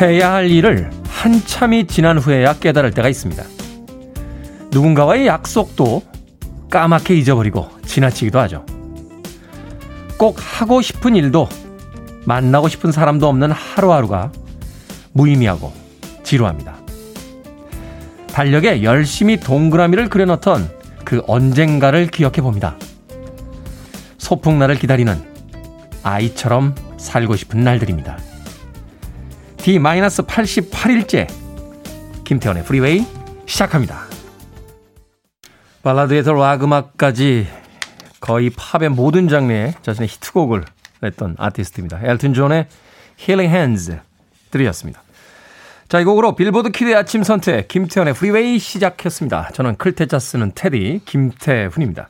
해야 할 일을 한참이 지난 후에야 깨달을 때가 있습니다. 누군가와의 약속도 까맣게 잊어버리고 지나치기도 하죠. 꼭 하고 싶은 일도 만나고 싶은 사람도 없는 하루하루가 무의미하고 지루합니다. 달력에 열심히 동그라미를 그려놓던 그 언젠가를 기억해 봅니다. 소풍날을 기다리는 아이처럼 살고 싶은 날들입니다. D-88일째 김태훈의 프리웨이 시작합니다. 발라드에서 락 음악까지 거의 팝의 모든 장르에 자신의 히트곡을 냈던 아티스트입니다. 엘튼 존의 Healing Hands 들으셨습니다. 자, 이 곡으로 빌보드 키드의 아침 선택 김태훈의 프리웨이 시작했습니다. 저는 클 태 자 쓰는 태디 김태훈입니다.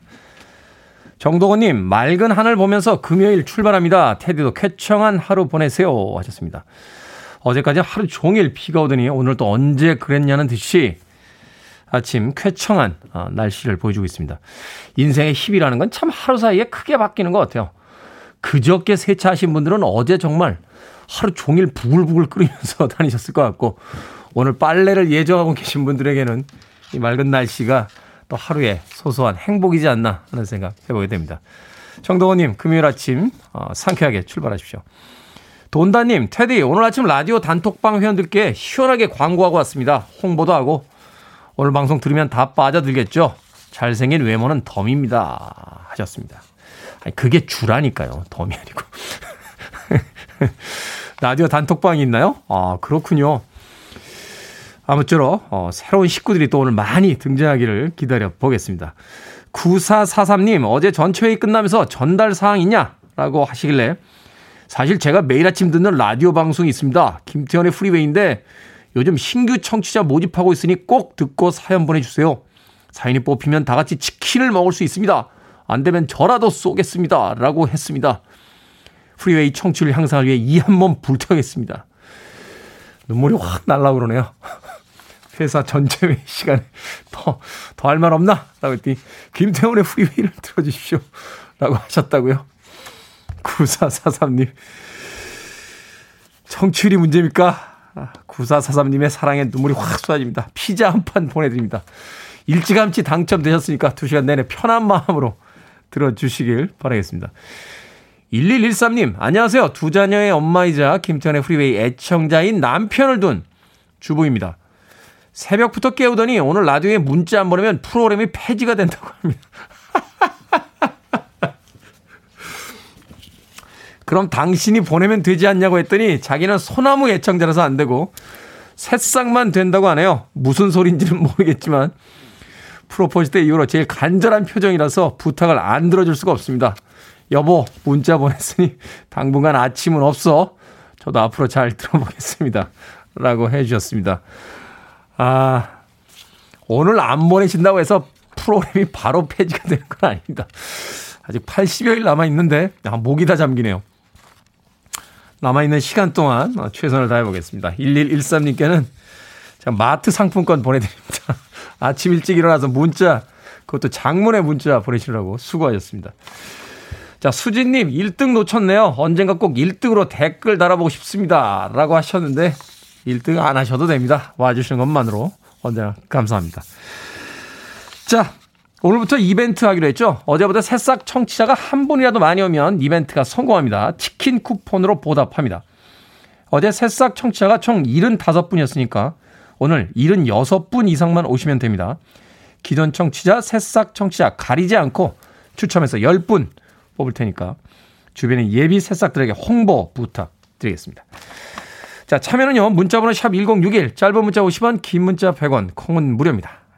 정동원님, 맑은 하늘 보면서 금요일 출발합니다. 테디도 쾌청한 하루 보내세요. 하셨습니다. 어제까지 하루 종일 비가 오더니 오늘 또 언제 그랬냐는 듯이 아침 쾌청한 어, 날씨를 보여주고 있습니다. 인생의 힙이라는 건 참 하루 사이에 크게 바뀌는 것 같아요. 그저께 세차하신 분들은 어제 정말 하루 종일 부글부글 끓이면서 다니셨을 것 같고 오늘 빨래를 예정하고 계신 분들에게는 이 맑은 날씨가 또 하루의 소소한 행복이지 않나 하는 생각 해보게 됩니다. 정동호님 금요일 아침 어, 상쾌하게 출발하십시오. 돈다님, 테디, 오늘 아침 라디오 단톡방 회원들께 시원하게 광고하고 왔습니다. 홍보도 하고, 오늘 방송 들으면 다 빠져들겠죠? 잘생긴 외모는 덤입니다. 하셨습니다. 아니, 그게 주라니까요. 덤이 아니고. 라디오 단톡방이 있나요? 아, 그렇군요. 아무쪼록, 어, 새로운 식구들이 또 오늘 많이 등장하기를 기다려 보겠습니다. 9443님, 어제 전체회의 끝나면서 전달 사항 있냐? 라고 하시길래, 사실 제가 매일 아침 듣는 라디오 방송이 있습니다. 김태훈의 프리웨이인데, 요즘 신규 청취자 모집하고 있으니 꼭 듣고 사연 보내주세요. 사연이 뽑히면 다 같이 치킨을 먹을 수 있습니다. 안 되면 저라도 쏘겠습니다. 라고 했습니다. 프리웨이 청취율 향상을 위해 이 한 몸 불태우겠습니다. 눈물이 확 날라 그러네요. 회사 전체 시간에 더, 더 할 말 없나? 라고 했더니, 김태훈의 프리웨이를 들어주십시오. 라고 하셨다고요. 9443님. 청취율이 문제입니까? 9443님의 사랑에 눈물이 확 쏟아집니다. 피자 한 판 보내드립니다. 일찌감치 당첨되셨으니까 2시간 내내 편한 마음으로 들어주시길 바라겠습니다. 1113님, 안녕하세요. 두 자녀의 엄마이자 김태훈의 프리웨이 애청자인 남편을 둔 주부입니다. 새벽부터 깨우더니 오늘 라디오에 문자 안 보내면 프로그램이 폐지가 된다고 합니다. 그럼 당신이 보내면 되지 않냐고 했더니 자기는 소나무 애청자라서 안 되고 새싹만 된다고 하네요. 무슨 소리인지는 모르겠지만 프로포즈 때 이후로 제일 간절한 표정이라서 부탁을 안 들어줄 수가 없습니다. 여보, 문자 보냈으니 당분간 아침은 없어. 저도 앞으로 잘 들어보겠습니다. 라고 해 주셨습니다. 아, 오늘 안 보내신다고 해서 프로그램이 바로 폐지가 되는 건 아닙니다. 아직 80여일 남아 있는데, 아, 목이 다 잠기네요. 남아있는 시간 동안 최선을 다해보겠습니다. 1113님께는 제가 마트 상품권 보내드립니다. 아침 일찍 일어나서 문자, 그것도 장문의 문자 보내시려고 수고하셨습니다. 자, 수진님, 1등 놓쳤네요. 언젠가 꼭 1등으로 댓글 달아보고 싶습니다. 라고 하셨는데, 1등 안 하셔도 됩니다. 와주시는 것만으로 언제나 감사합니다. 자, 오늘부터 이벤트 하기로 했죠. 어제보다 새싹 청취자가 한 분이라도 많이 오면 이벤트가 성공합니다. 치킨 쿠폰으로 보답합니다. 어제 새싹 청취자가 총 75분이었으니까 오늘 76분 이상만 오시면 됩니다. 기존 청취자, 새싹 청취자 가리지 않고 추첨해서 10분 뽑을 테니까 주변의 예비 새싹들에게 홍보 부탁드리겠습니다. 자, 참여는요. 문자 번호 샵 1061, 짧은 문자 50원, 긴 문자 100원, 콩은 무료입니다.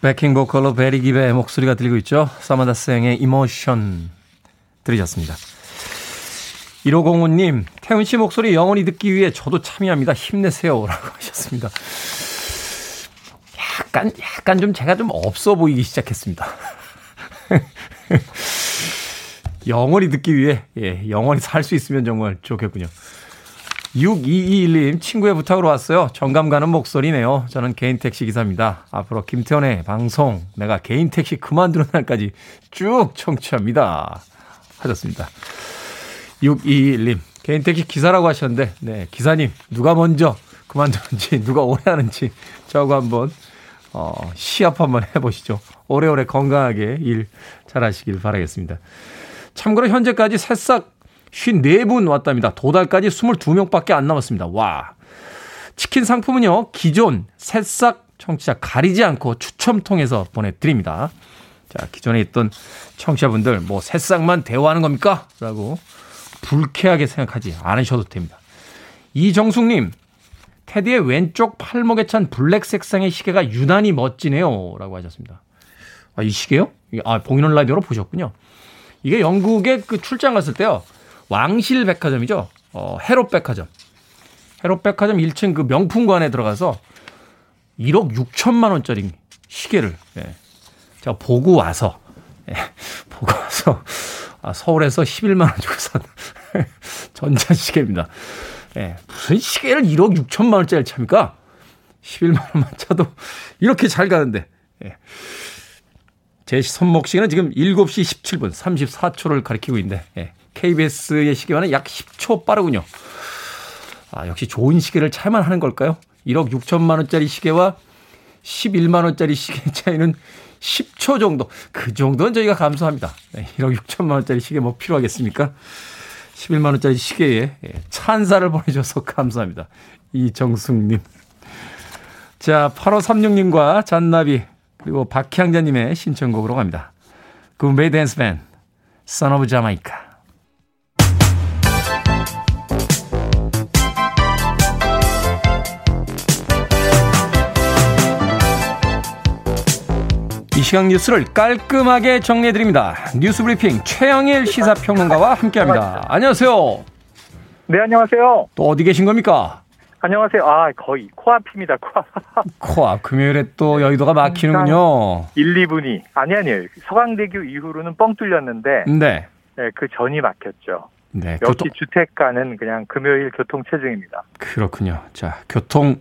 백킹 보컬로 베리 기베의 목소리가 들리고 있죠. 사마다 생의 이모션 들으셨습니다. 1505님, 태훈 씨 목소리 영원히 듣기 위해 저도 참여합니다. 힘내세요. 라고 하셨습니다. 약간, 약간 좀 제가 좀 없어 보이기 시작했습니다. 영원히 듣기 위해, 예, 영원히 살 수 있으면 정말 좋겠군요. 6221님, 친구의 부탁으로 왔어요. 정감 가는 목소리네요. 저는 개인 택시 기사입니다. 앞으로 김태현의 방송, 내가 개인 택시 그만두는 날까지 쭉 청취합니다. 하셨습니다. 6221님, 개인 택시 기사라고 하셨는데, 네, 기사님, 누가 먼저 그만두는지, 누가 오래 하는지, 저하고 한번, 어, 시합 한번 해보시죠. 오래오래 건강하게 일 잘하시길 바라겠습니다. 참고로 현재까지 새싹 54분 왔답니다. 도달까지 22명밖에 안 남았습니다. 와. 치킨 상품은요, 기존 새싹 청취자 가리지 않고 추첨 통해서 보내드립니다. 자, 기존에 있던 청취자분들, 뭐, 새싹만 대화하는 겁니까? 라고 불쾌하게 생각하지 않으셔도 됩니다. 이정숙님, 테디의 왼쪽 팔목에 찬 블랙 색상의 시계가 유난히 멋지네요. 라고 하셨습니다. 아, 이 시계요? 아, 봉인원 라디오로 보셨군요. 이게 영국에 그 출장 갔을 때요. 왕실 백화점이죠. 어, 헤롯 백화점. 헤롯 백화점 1층 그 명품관에 들어가서 1억 6천만 원짜리 시계를 예. 제가 보고 와서 예. 보고 와서 아, 서울에서 11만 원 주고 산 전자시계입니다. 예. 무슨 시계를 1억 6천만 원짜리 찹니까? 11만 원만 차도 이렇게 잘 가는데. 예. 제 손목 시계는 지금 7시 17분 34초를 가리키고 있는데 예. KBS의 시계와는 약 10초 빠르군요. 아, 역시 좋은 시계를 차야만 하는 걸까요? 1억 6천만 원짜리 시계와 11만 원짜리 시계 차이는 10초 정도. 그 정도는 저희가 감수합니다. 네, 1억 6천만 원짜리 시계 뭐 필요하겠습니까? 11만 원짜리 시계에 예, 찬사를 보내줘서 감사합니다. 이정숙님. 자, 8536님과 잔나비 그리고 박향자님의 신청곡으로 갑니다. 굿베이 댄스 밴, Son Jamaica. 이 시각 뉴스를 깔끔하게 정리해드립니다. 뉴스 브리핑 최영일 시사평론가와 함께합니다. 안녕하세요. 네, 안녕하세요. 또 어디 계신 겁니까? 안녕하세요. 아, 거의 코앞입니다, 코앞. 코앞. 금요일에 또 여의도가 막히는군요. 1, 2분이. 아니, 아니에요. 서강대교 이후로는 뻥 뚫렸는데. 네. 네, 그 전이 막혔죠. 네. 역시 교통... 주택가는 그냥 금요일 교통 체증입니다. 그렇군요. 자, 교통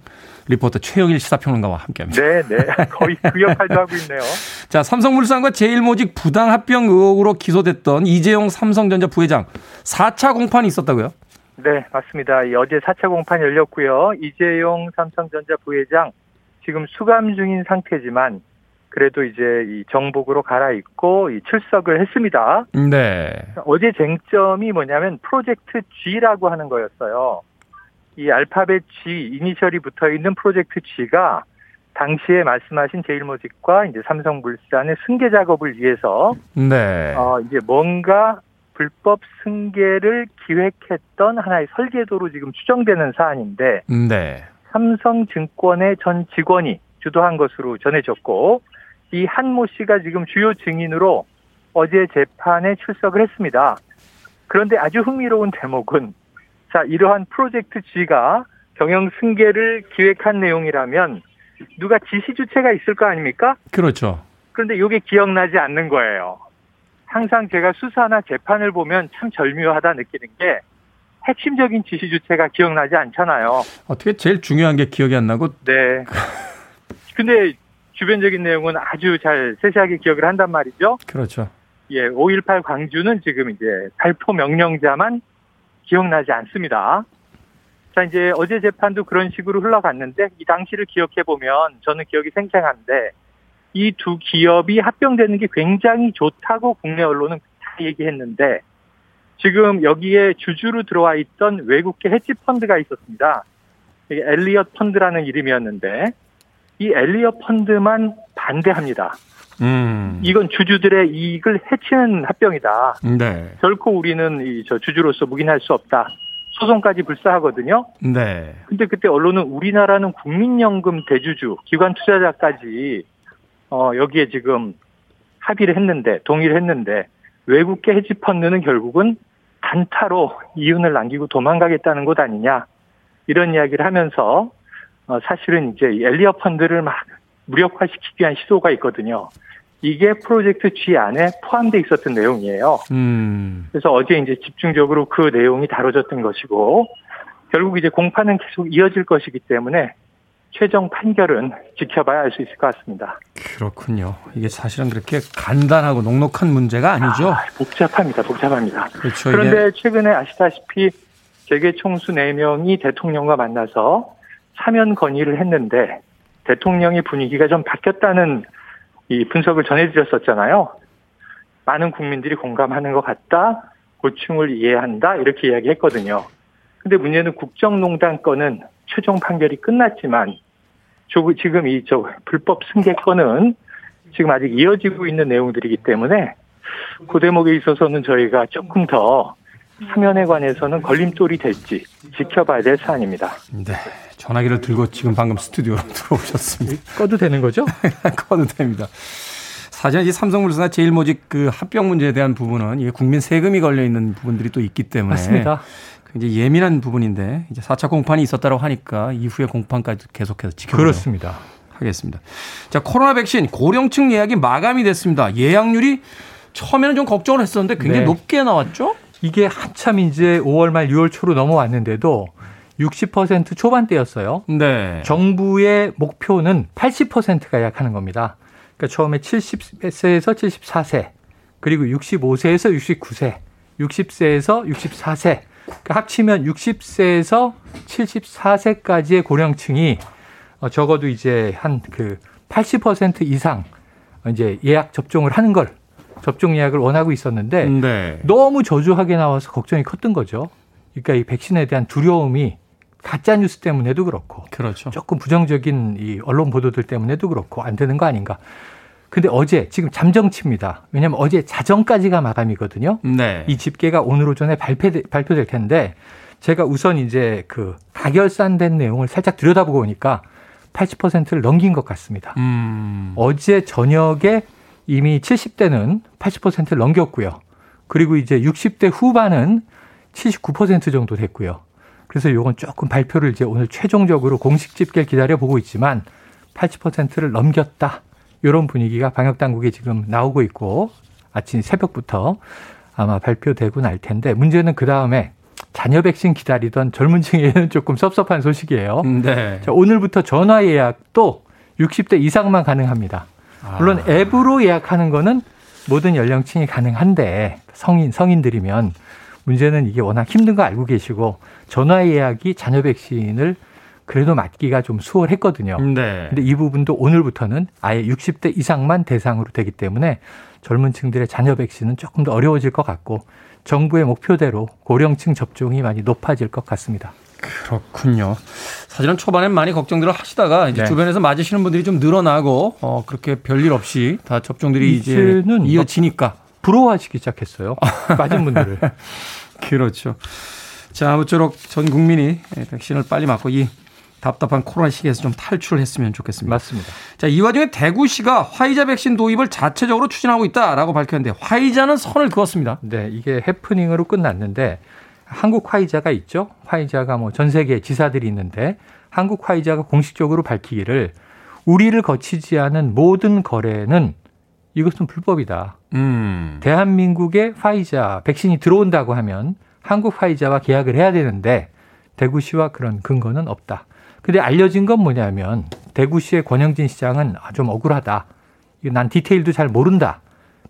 리포터 최영일 시사평론가와 함께합니다. 네, 네. 거의 그 역할도 하고 있네요. 자, 삼성물산과 제일모직 부당 합병 의혹으로 기소됐던 이재용 삼성전자 부회장 4차 공판이 있었다고요? 네, 맞습니다. 어제 4차 공판이 열렸고요. 이재용 삼성전자 부회장 지금 수감 중인 상태지만 그래도 이제 이 정복으로 갈아입고 이 출석을 했습니다. 네. 어제 쟁점이 뭐냐면 프로젝트 G라고 하는 거였어요. 이 알파벳 G 이니셜이 붙어 있는 프로젝트 G가 당시에 말씀하신 제일모직과 이제 삼성물산의 승계 작업을 위해서 네. 어 이제 뭔가 불법 승계를 기획했던 하나의 설계도로 지금 추정되는 사안인데 네. 삼성증권의 전 직원이 주도한 것으로 전해졌고 이 한 모 씨가 지금 주요 증인으로 어제 재판에 출석을 했습니다. 그런데 아주 흥미로운 대목은 자, 이러한 프로젝트 G가 경영 승계를 기획한 내용이라면 누가 지시 주체가 있을 거 아닙니까? 그렇죠. 그런데 이게 기억나지 않는 거예요. 항상 제가 수사나 재판을 보면 참 절묘하다 느끼는 게 핵심적인 지시 주체가 기억나지 않잖아요. 어떻게 제일 중요한 게 기억이 안 나고? 네. 근데 주변적인 내용은 아주 잘 세세하게 기억을 한단 말이죠. 그렇죠. 예, 5.18 광주는 지금 이제 발포 명령자만 기억나지 않습니다. 자, 이제 어제 재판도 그런 식으로 흘러갔는데 이 당시를 기억해 보면 저는 기억이 생생한데 이 두 기업이 합병되는 게 굉장히 좋다고 국내 언론은 다 얘기했는데 지금 여기에 주주로 들어와 있던 외국계 헤지 펀드가 있었습니다. 이게 엘리엇 펀드라는 이름이었는데 이 엘리엇 펀드만 반대합니다. 음. 이건 주주들의 이익을 해치는 합병이다. 네. 결코 우리는 이 저 주주로서 묵인할 수 없다. 소송까지 불사하거든요. 네. 근데 그때 언론은 우리나라는 국민연금 대주주, 기관 투자자까지 어 여기에 지금 합의를 했는데 동의를 했는데 외국계 헤지펀드는 결국은 단타로 이윤을 남기고 도망가겠다는 것 아니냐 이런 이야기를 하면서 어 사실은 이제 엘리어 펀드를 막 무력화시키기 위한 시도가 있거든요. 이게 프로젝트 G 안에 포함되어 있었던 내용이에요. 음. 그래서 어제 이제 집중적으로 그 내용이 다뤄졌던 것이고 결국 이제 공판은 계속 이어질 것이기 때문에 최종 판결은 지켜봐야 알 수 있을 것 같습니다. 그렇군요. 이게 사실은 그렇게 간단하고 녹록한 문제가 아니죠. 아, 복잡합니다. 복잡합니다. 그렇죠. 그런데 최근에 아시다시피 재계 총수 4명이 대통령과 만나서 사면 건의를 했는데 대통령의 분위기가 좀 바뀌었다는 이 분석을 전해드렸었잖아요. 많은 국민들이 공감하는 것 같다, 고충을 이해한다 이렇게 이야기했거든요. 근데 문제는 국정농단 건은 최종 판결이 끝났지만 지금 이 저 불법 승계 건은 지금 아직 이어지고 있는 내용들이기 때문에 그 대목에 있어서는 저희가 조금 더 사면에 관해서는 걸림돌이 될지 지켜봐야 될 사안입니다. 네. 전화기를 들고 지금 방금 스튜디오로 들어오셨습니다. 꺼도 되는 거죠? 꺼도 됩니다. 사실 이 삼성물산과 제일모직 그 합병 문제에 대한 부분은 이게 국민 세금이 걸려 있는 부분들이 또 있기 때문에 맞습니다. 굉장히 예민한 부분인데 이제 4차 공판이 있었다고 하니까 이후에 공판까지 계속해서 지켜보도록 그렇습니다. 하겠습니다. 자, 코로나 백신 고령층 예약이 마감이 됐습니다. 예약률이 처음에는 좀 걱정을 했었는데 굉장히 네. 높게 나왔죠? 이게 한참 이제 5월 말 6월 초로 넘어왔는데도 60% 초반대였어요. 네. 정부의 목표는 80%가 예약하는 겁니다. 그러니까 처음에 70세에서 74세, 그리고 65세에서 69세, 60세에서 64세, 그러니까 합치면 60세에서 74세까지의 고령층이 어, 적어도 이제 한 그 80% 이상 이제 예약 접종을 하는 걸 접종 예약을 원하고 있었는데 네. 너무 저조하게 나와서 걱정이 컸던 거죠. 그러니까 이 백신에 대한 두려움이 가짜 뉴스 때문에도 그렇고 그렇죠. 조금 부정적인 이 언론 보도들 때문에도 그렇고 안 되는 거 아닌가. 근데 어제 지금 잠정치입니다. 왜냐하면 어제 자정까지가 마감이거든요. 네. 이 집계가 오늘 오전에 발표 발표될 텐데 제가 우선 이제 그 가결산된 내용을 살짝 들여다보고 보니까 80%를 넘긴 것 같습니다. 음. 어제 저녁에 이미 70대는 80%를 넘겼고요. 그리고 이제 60대 후반은 79% 정도 됐고요. 그래서 요건 조금 발표를 이제 오늘 최종적으로 공식 집계를 기다려 보고 있지만 80%를 넘겼다. 이런 분위기가 방역 당국에 지금 나오고 있고 아침 새벽부터 아마 발표되고 날 텐데 문제는 그 다음에 자녀 백신 기다리던 젊은 층에는 조금 섭섭한 소식이에요. 네. 자, 오늘부터 전화 예약도 60대 이상만 가능합니다. 물론 아. 앱으로 예약하는 거는 모든 연령층이 가능한데 성인 성인들이면 문제는 이게 워낙 힘든 거 알고 계시고 전화 예약이 자녀 백신을 그래도 맞기가 좀 수월했거든요. 네. 근데 이 부분도 오늘부터는 아예 60대 이상만 대상으로 되기 때문에 젊은 층들의 자녀 백신은 조금 더 어려워질 것 같고 정부의 목표대로 고령층 접종이 많이 높아질 것 같습니다. 그렇군요. 사실은 초반엔 많이 걱정들을 하시다가 이제 네. 주변에서 맞으시는 분들이 좀 늘어나고 어 그렇게 별일 없이 다 접종들이 이제 이제는 이어지니까 부러워하시기 시작했어요. 맞은 분들을. 그렇죠. 자, 아무쪼록 전 국민이 백신을 빨리 맞고 이 답답한 코로나 시기에서 좀 탈출을 했으면 좋겠습니다. 맞습니다. 자, 이 와중에 대구시가 화이자 백신 도입을 자체적으로 추진하고 있다라고 밝혔는데 화이자는 선을 그었습니다. 네, 이게 해프닝으로 끝났는데 한국 화이자가 있죠. 화이자가 뭐 전 세계 지사들이 있는데 한국 화이자가 공식적으로 밝히기를 우리를 거치지 않은 모든 거래는 이것은 불법이다. 음. 대한민국에 화이자 백신이 들어온다고 하면 한국 화이자와 계약을 해야 되는데 대구시와 그런 근거는 없다. 근데 알려진 건 뭐냐면 대구시의 권영진 시장은 아, 좀 억울하다. 난 디테일도 잘 모른다.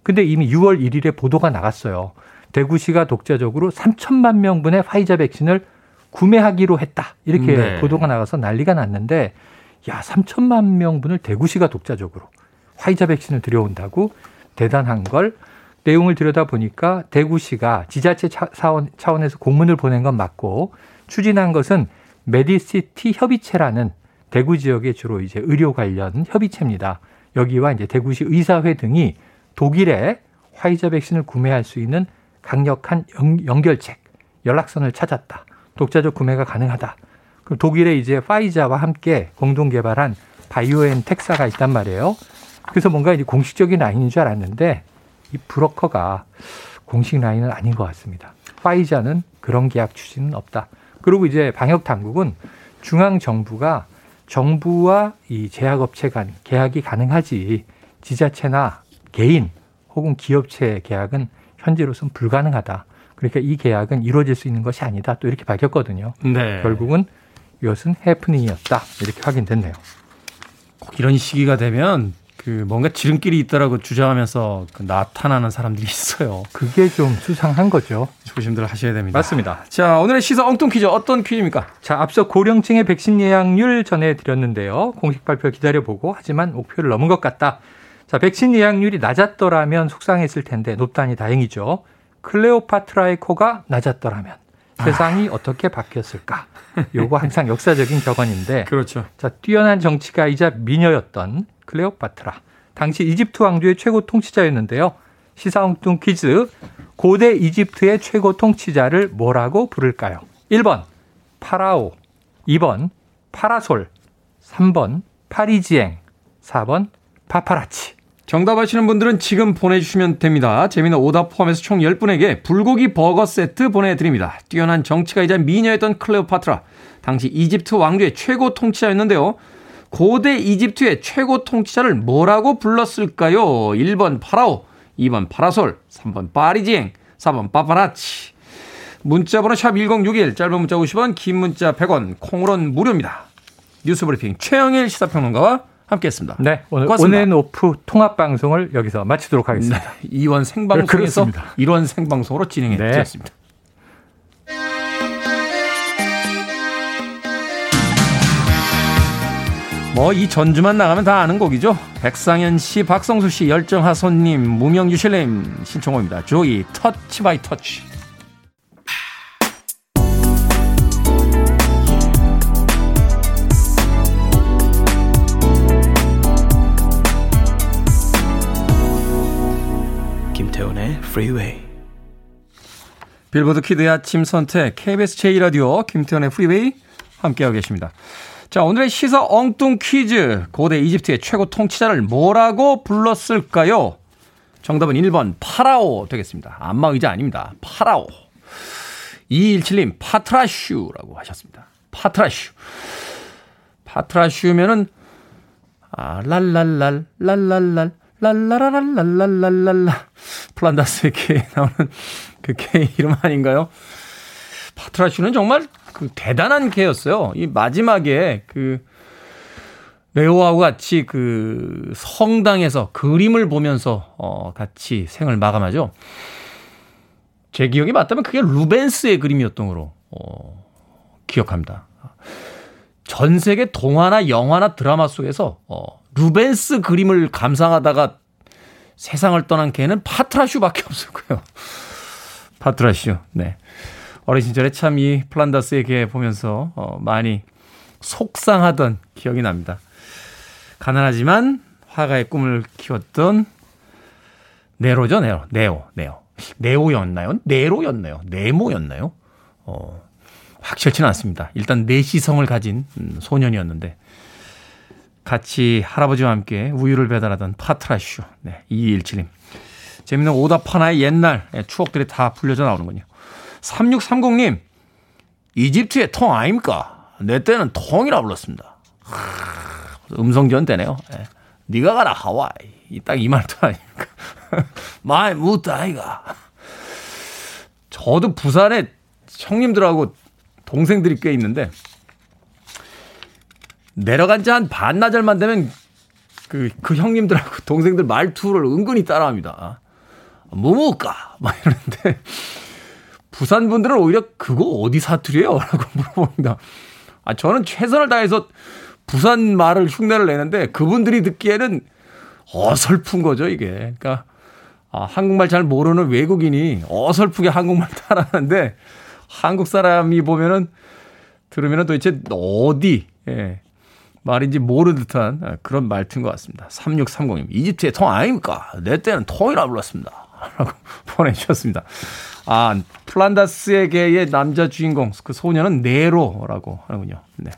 근데 이미 6월 1일에 보도가 나갔어요. 대구시가 독자적으로 3천만 명분의 화이자 백신을 구매하기로 했다. 이렇게 네. 보도가 나가서 난리가 났는데 야, 3천만 명분을 대구시가 독자적으로 화이자 백신을 들여온다고 대단한 걸 내용을 들여다 보니까 대구시가 지자체 차- 사원- 차원에서 공문을 보낸 건 맞고 추진한 것은 메디시티 협의체라는 대구 지역의 주로 이제 의료 관련 협의체입니다. 여기와 이제 대구시 의사회 등이 독일에 화이자 백신을 구매할 수 있는 강력한 연, 연결책, 연락선을 찾았다. 독자적 구매가 가능하다. 그럼 독일의 이제 화이자와 함께 공동 개발한 바이오엔텍사가 있단 말이에요. 그래서 뭔가 이제 공식적인 라인인 줄 알았는데 이 브로커가 공식 라인은 아닌 것 같습니다. 파이자는 그런 계약 추진은 없다. 그리고 이제 방역 당국은 중앙 정부가 정부와 이 제약업체 간 계약이 가능하지 지자체나 개인 혹은 기업체 계약은 현재로서는 불가능하다. 그러니까 이 계약은 이루어질 수 있는 것이 아니다. 또 이렇게 밝혔거든요. 네. 결국은 이것은 해프닝이었다. 이렇게 확인됐네요. 꼭 이런 시기가 되면 그 뭔가 지름길이 있다라고 주장하면서 그 나타나는 사람들이 있어요. 그게 좀 수상한 거죠. 조심들 하셔야 됩니다. 맞습니다. 자, 오늘의 시사 엉뚱 퀴즈 어떤 퀴즈입니까? 자, 앞서 고령층의 백신 예약률 전해드렸는데요. 공식 발표 기다려보고 하지만 목표를 넘은 것 같다. 자, 백신 예약률이 낮았더라면 속상했을 텐데 높다니 다행이죠. 클레오파트라의 코가 낮았더라면 세상이 아. 어떻게 바뀌었을까? 요거 항상 역사적인 격언인데. 그렇죠. 자, 뛰어난 정치가이자 미녀였던 클레오파트라. 당시 이집트 왕조의 최고 통치자였는데요. 시사엉뚱 퀴즈. 고대 이집트의 최고 통치자를 뭐라고 부를까요? 1번 파라오, 2번 파라솔, 3번 파리지앵, 4번 파파라치. 정답 아시는 분들은 지금 보내주시면 됩니다. 재미는 오답 포함해서 총 10분에게 불고기 버거 세트 보내드립니다. 뛰어난 정치가이자 미녀였던 클레오파트라. 당시 이집트 왕조의 최고 통치자였는데요. 고대 이집트의 최고 통치자를 뭐라고 불렀을까요? 1번 파라오, 2번 파라솔, 3번 파리지앵, 4번 파파라치. 문자번호 샵 1061, 짧은 문자 50원, 긴 문자 100원, 콩으로는 무료입니다. 뉴스 브리핑 최영일 시사평론가와 함께했습니다. 네, 오늘 on and off 통합 방송을 여기서 마치도록 하겠습니다. 네, 이원 생방송에서 네, 이원 생방송으로 진행해 드렸습니다. 네. 뭐이 전주만 나가면 다 아는 곡이죠. 백상현 씨, 박성수 씨, 열정하 손님, 무명유 실님 신청곡입니다. 조이 Touch by Touch. 김태훈의 프리웨이 빌보드 키드의 아침 선택 KBS 제1라디오 김태훈의 프리웨이 함께하고 계십니다. 자, 오늘의 시사 엉뚱 퀴즈. 고대 이집트의 최고 통치자를 뭐라고 불렀을까요? 정답은 1번 파라오 되겠습니다. 안마의자 아닙니다. 파라오. 2217님 파트라슈라고 하셨습니다. 파트라슈. 파트라슈면은 아 랄랄랄 랄랄랄 랄라라랄랄랄랄라 플란다스의 개 나오는 그개 이름 아닌가요? 파트라슈는 정말 그 대단한 개였어요. 이 마지막에 그 레오하고 같이 그 성당에서 그림을 보면서 어 같이 생을 마감하죠. 제 기억이 맞다면 그게 루벤스의 그림이었던 거로 어 기억합니다. 전 세계 동화나 영화나 드라마 속에서 어 루벤스 그림을 감상하다가 세상을 떠난 개는 파트라슈밖에 없을 거예요. 파트라슈. 네. 어린 시절에 참 이 플란다스의 개 보면서 어, 많이 속상하던 기억이 납니다. 가난하지만 화가의 꿈을 키웠던 네로죠, 네로. 네오, 네오. 네오였나요? 네로였나요? 네모였나요? 어, 확실치는 않습니다. 일단 내시성을 가진 음, 소년이었는데 같이 할아버지와 함께 우유를 배달하던 파트라슈. 네, 2217님. 재밌는 오답 하나의 옛날 추억들이 다 불려져 나오는군요. 3630님, 이집트의 통 아닙니까? 내 때는 통이라 불렀습니다. 음성지원 되네요. 예. 네가 가라 하와이. 딱 이 말도 아닙니까? 마이 묵었다 아이가. 저도 부산에 형님들하고 동생들이 꽤 있는데 내려간 지 한 반나절만 되면 그, 그 형님들하고 동생들 말투를 은근히 따라합니다. 뭐 먹을까? 막 이러는데 부산 분들은 오히려 그거 어디 사투리예요? 라고 물어봅니다. 아, 저는 최선을 다해서 부산 말을 흉내를 내는데 그분들이 듣기에는 어설픈 거죠, 이게. 그러니까, 아, 한국말 잘 모르는 외국인이 어설프게 한국말 따라하는데 한국 사람이 보면은 들으면은 도대체 어디, 예, 말인지 모르는 듯한 그런 말투인 것 같습니다. 3630님. 이집트의 통 아닙니까? 내 때는 통이라 불렀습니다. 라고 보내주셨습니다. 아, 플란다스에게의 남자 주인공, 그 소녀는 네로라고 하는군요. 네.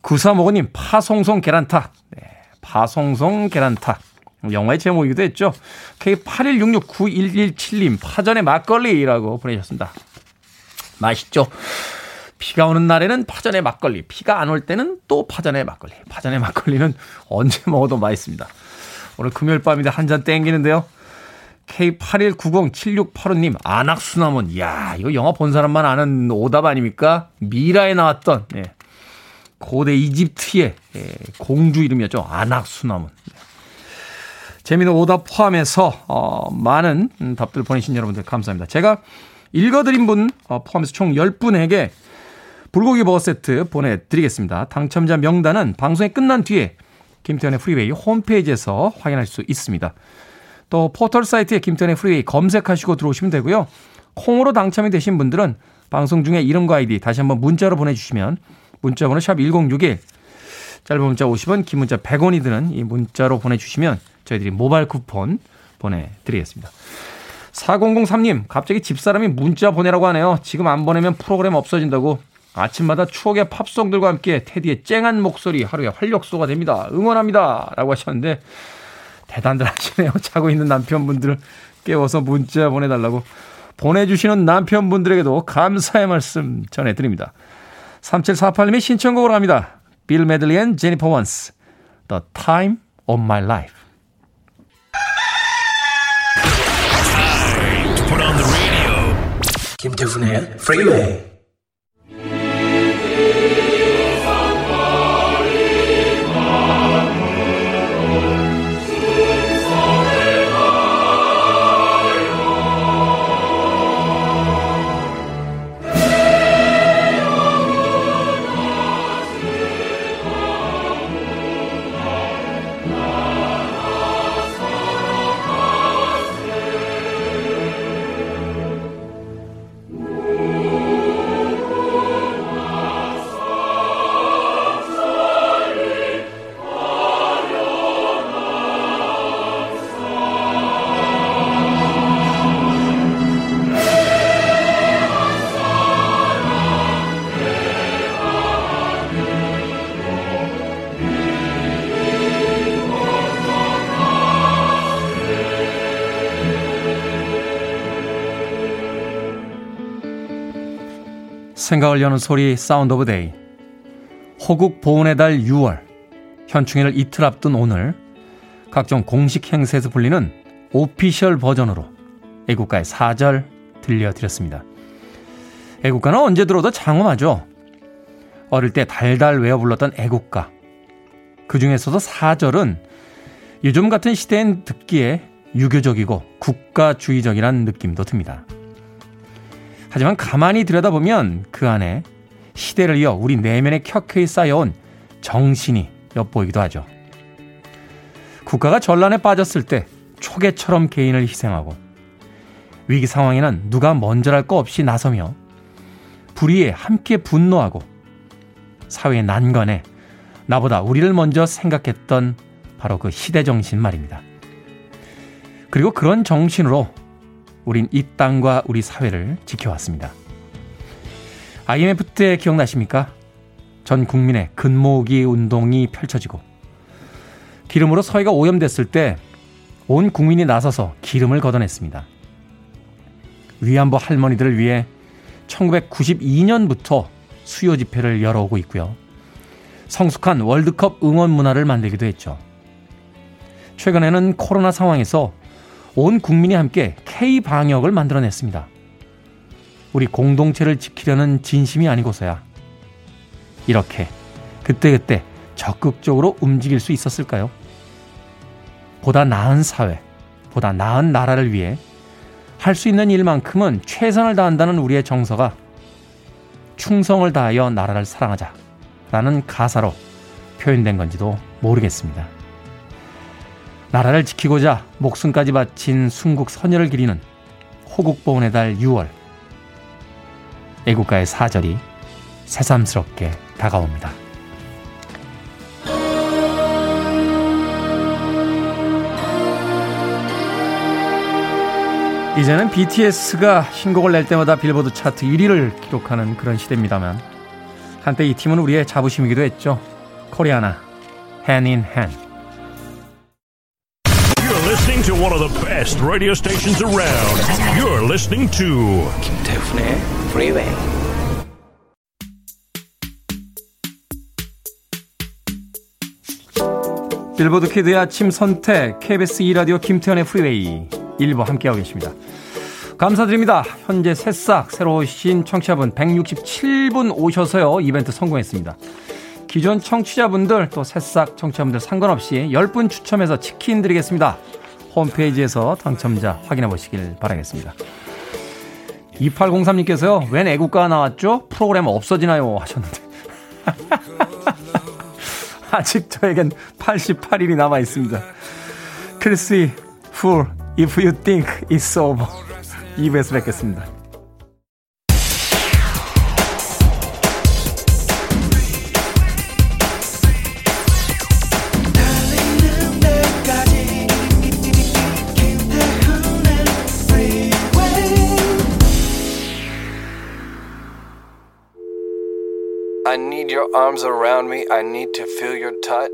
구사모고님, 파송송 계란탁. 네. 파송송 계란탁. 영화의 제목이기도 했죠. K81669117님, 파전의 막걸리라고 보내셨습니다. 맛있죠? 비가 오는 날에는 파전의 막걸리, 비가 안 올 때는 또 파전의 막걸리. 파전의 막걸리는 언제 먹어도 맛있습니다. 오늘 금요일 밤인데 한 잔 땡기는데요. K81907685님, 안악수나문. 이야, 이거 영화 본 사람만 아는 오답 아닙니까? 미라에 나왔던, 예. 고대 이집트의 예, 공주 이름이었죠. 아낙수나문. 재미있는 오답 포함해서, 어, 많은 답들 보내신 여러분들 감사합니다. 제가 읽어드린 분 어, 포함해서 총 10분에게 불고기 버거 세트 보내드리겠습니다. 당첨자 명단은 방송이 끝난 뒤에 김태훈의 프리웨이 홈페이지에서 확인할 수 있습니다. 또 포털 사이트에 김태훈의 프리웨이 검색하시고 들어오시면 되고요. 콩으로 당첨이 되신 분들은 방송 중에 이름과 아이디 다시 한번 문자로 보내주시면 문자번호 샵 1061, 짧은 문자 50원, 긴 문자 100원이 드는 이 문자로 보내주시면 저희들이 모바일 쿠폰 보내드리겠습니다. 4003님, 갑자기 집사람이 문자 보내라고 하네요. 지금 안 보내면 프로그램 없어진다고 아침마다 추억의 팝송들과 함께 테디의 쨍한 목소리 하루의 활력소가 됩니다. 응원합니다. 라고 하셨는데 대단들 하시네요. 자고 있는 남편분들을 깨워서 문자 보내달라고 보내주시는 남편분들에게도 감사의 말씀 전해드립니다. 3748님이 신청곡으로 합니다. 빌 메들리 앤 제니퍼 원스 The Time of My Life 김태훈 생각을 여는 소리 Sound of Day 호국 보훈의 달 6월 현충일을 이틀 앞둔 오늘 각종 공식 행사에서 불리는 official 버전으로 애국가의 사절 들려드렸습니다. 애국가는 언제 들어도 장엄하죠. 어릴 때 달달 외워 불렀던 애국가. 그 중에서도 사절은 요즘 같은 시대엔 듣기에 유교적이고 국가주의적이란 느낌도 듭니다. 하지만 가만히 들여다보면 그 안에 시대를 이어 우리 내면에 켜켜이 쌓여온 정신이 엿보이기도 하죠. 국가가 전란에 빠졌을 때 초계처럼 개인을 희생하고 위기 상황에는 누가 먼저랄 거 없이 나서며 불의에 함께 분노하고 사회의 난관에 나보다 우리를 먼저 생각했던 바로 그 시대 정신 말입니다. 그리고 그런 정신으로 우린 이 땅과 우리 사회를 지켜왔습니다. IMF 때 기억나십니까? 전 국민의 근모으기 운동이 펼쳐지고 기름으로 서해가 오염됐을 때 온 국민이 나서서 기름을 걷어냈습니다. 위안부 할머니들을 위해 1992년부터 수요 집회를 열어오고 있고요. 성숙한 월드컵 응원 문화를 만들기도 했죠. 최근에는 코로나 상황에서 온 국민이 함께 K 방역을 만들어냈습니다. 우리 공동체를 지키려는 진심이 아니고서야 이렇게 그때그때 적극적으로 움직일 수 있었을까요? 보다 나은 사회, 보다 나은 나라를 위해 할 수 있는 일만큼은 최선을 다한다는 우리의 정서가 충성을 다하여 나라를 사랑하자 라는 가사로 표현된 건지도 모르겠습니다. 나라를 지키고자 목숨까지 바친 순국 선열을 기리는 호국보훈의 달 6월 애국가의 사절이 새삼스럽게 다가옵니다. 이제는 BTS가 신곡을 낼 때마다 빌보드 차트 1위를 기록하는 그런 시대입니다만 한때 이 팀은 우리의 자부심이기도 했죠. 코리아나 Hand in Hand. To one of the best radio stations around. You're listening to 김태훈의 Freeway. Billboard Kid의 아침 선택 KBS 2 라디오 김태훈의 프리웨이 일부 함께하고 계십니다. 감사드립니다. 현재 새싹 새로 오신 청취자분 167분 오셔서요. 이벤트 성공했습니다. 기존 청취자분들 또 새싹 청취자분들 상관없이 10분 추첨해서 치킨 드리겠습니다. 홈페이지에서 당첨자 확인해 보시길 바라겠습니다. 2803님께서요. 웬 애국가 나왔죠? 프로그램 없어지나요? 하셨는데. 아직 저에겐 88일이 남아 있습니다. 크리스이 풀 If You Think It's Over 2부에서 뵙겠습니다. Your arms around me. I need to feel your touch.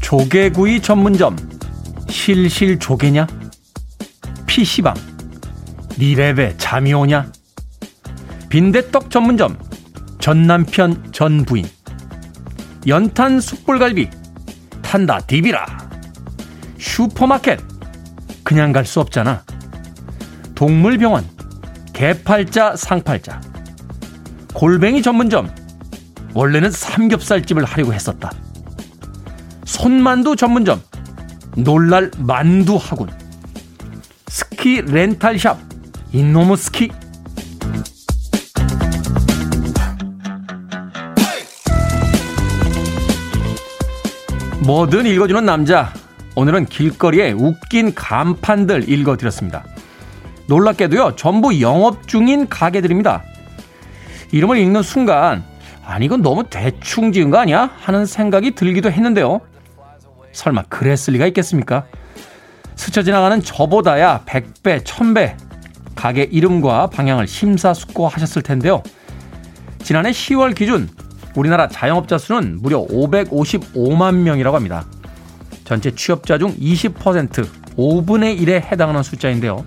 조개구이 전문점 실실 조개냐? PC방 니랩에 잠이 오냐? 빈대떡 전문점 전남편 전부인 연탄 숯불갈비 탄다 디비라 슈퍼마켓. 그냥 갈 수 없잖아. 동물병원 개팔자 상팔자. 골뱅이 전문점. 원래는 삼겹살집을 하려고 했었다. 손만두 전문점. 놀랄 만두 학군 스키 렌탈샵. 인노무 스키. 뭐든 읽어주는 남자 오늘은 길거리에 웃긴 간판들 읽어드렸습니다. 놀랍게도요, 전부 영업 중인 가게들입니다. 이름을 읽는 순간, 아니, 이건 너무 대충 지은 거 아니야? 하는 생각이 들기도 했는데요. 설마 그랬을 리가 있겠습니까? 스쳐 지나가는 저보다야 100배, 1000배 가게 이름과 방향을 심사숙고하셨을 텐데요. 지난해 10월 기준 우리나라 자영업자 수는 무려 555만 명이라고 합니다. 전체 취업자 중 20% 5분의 1에 해당하는 숫자인데요.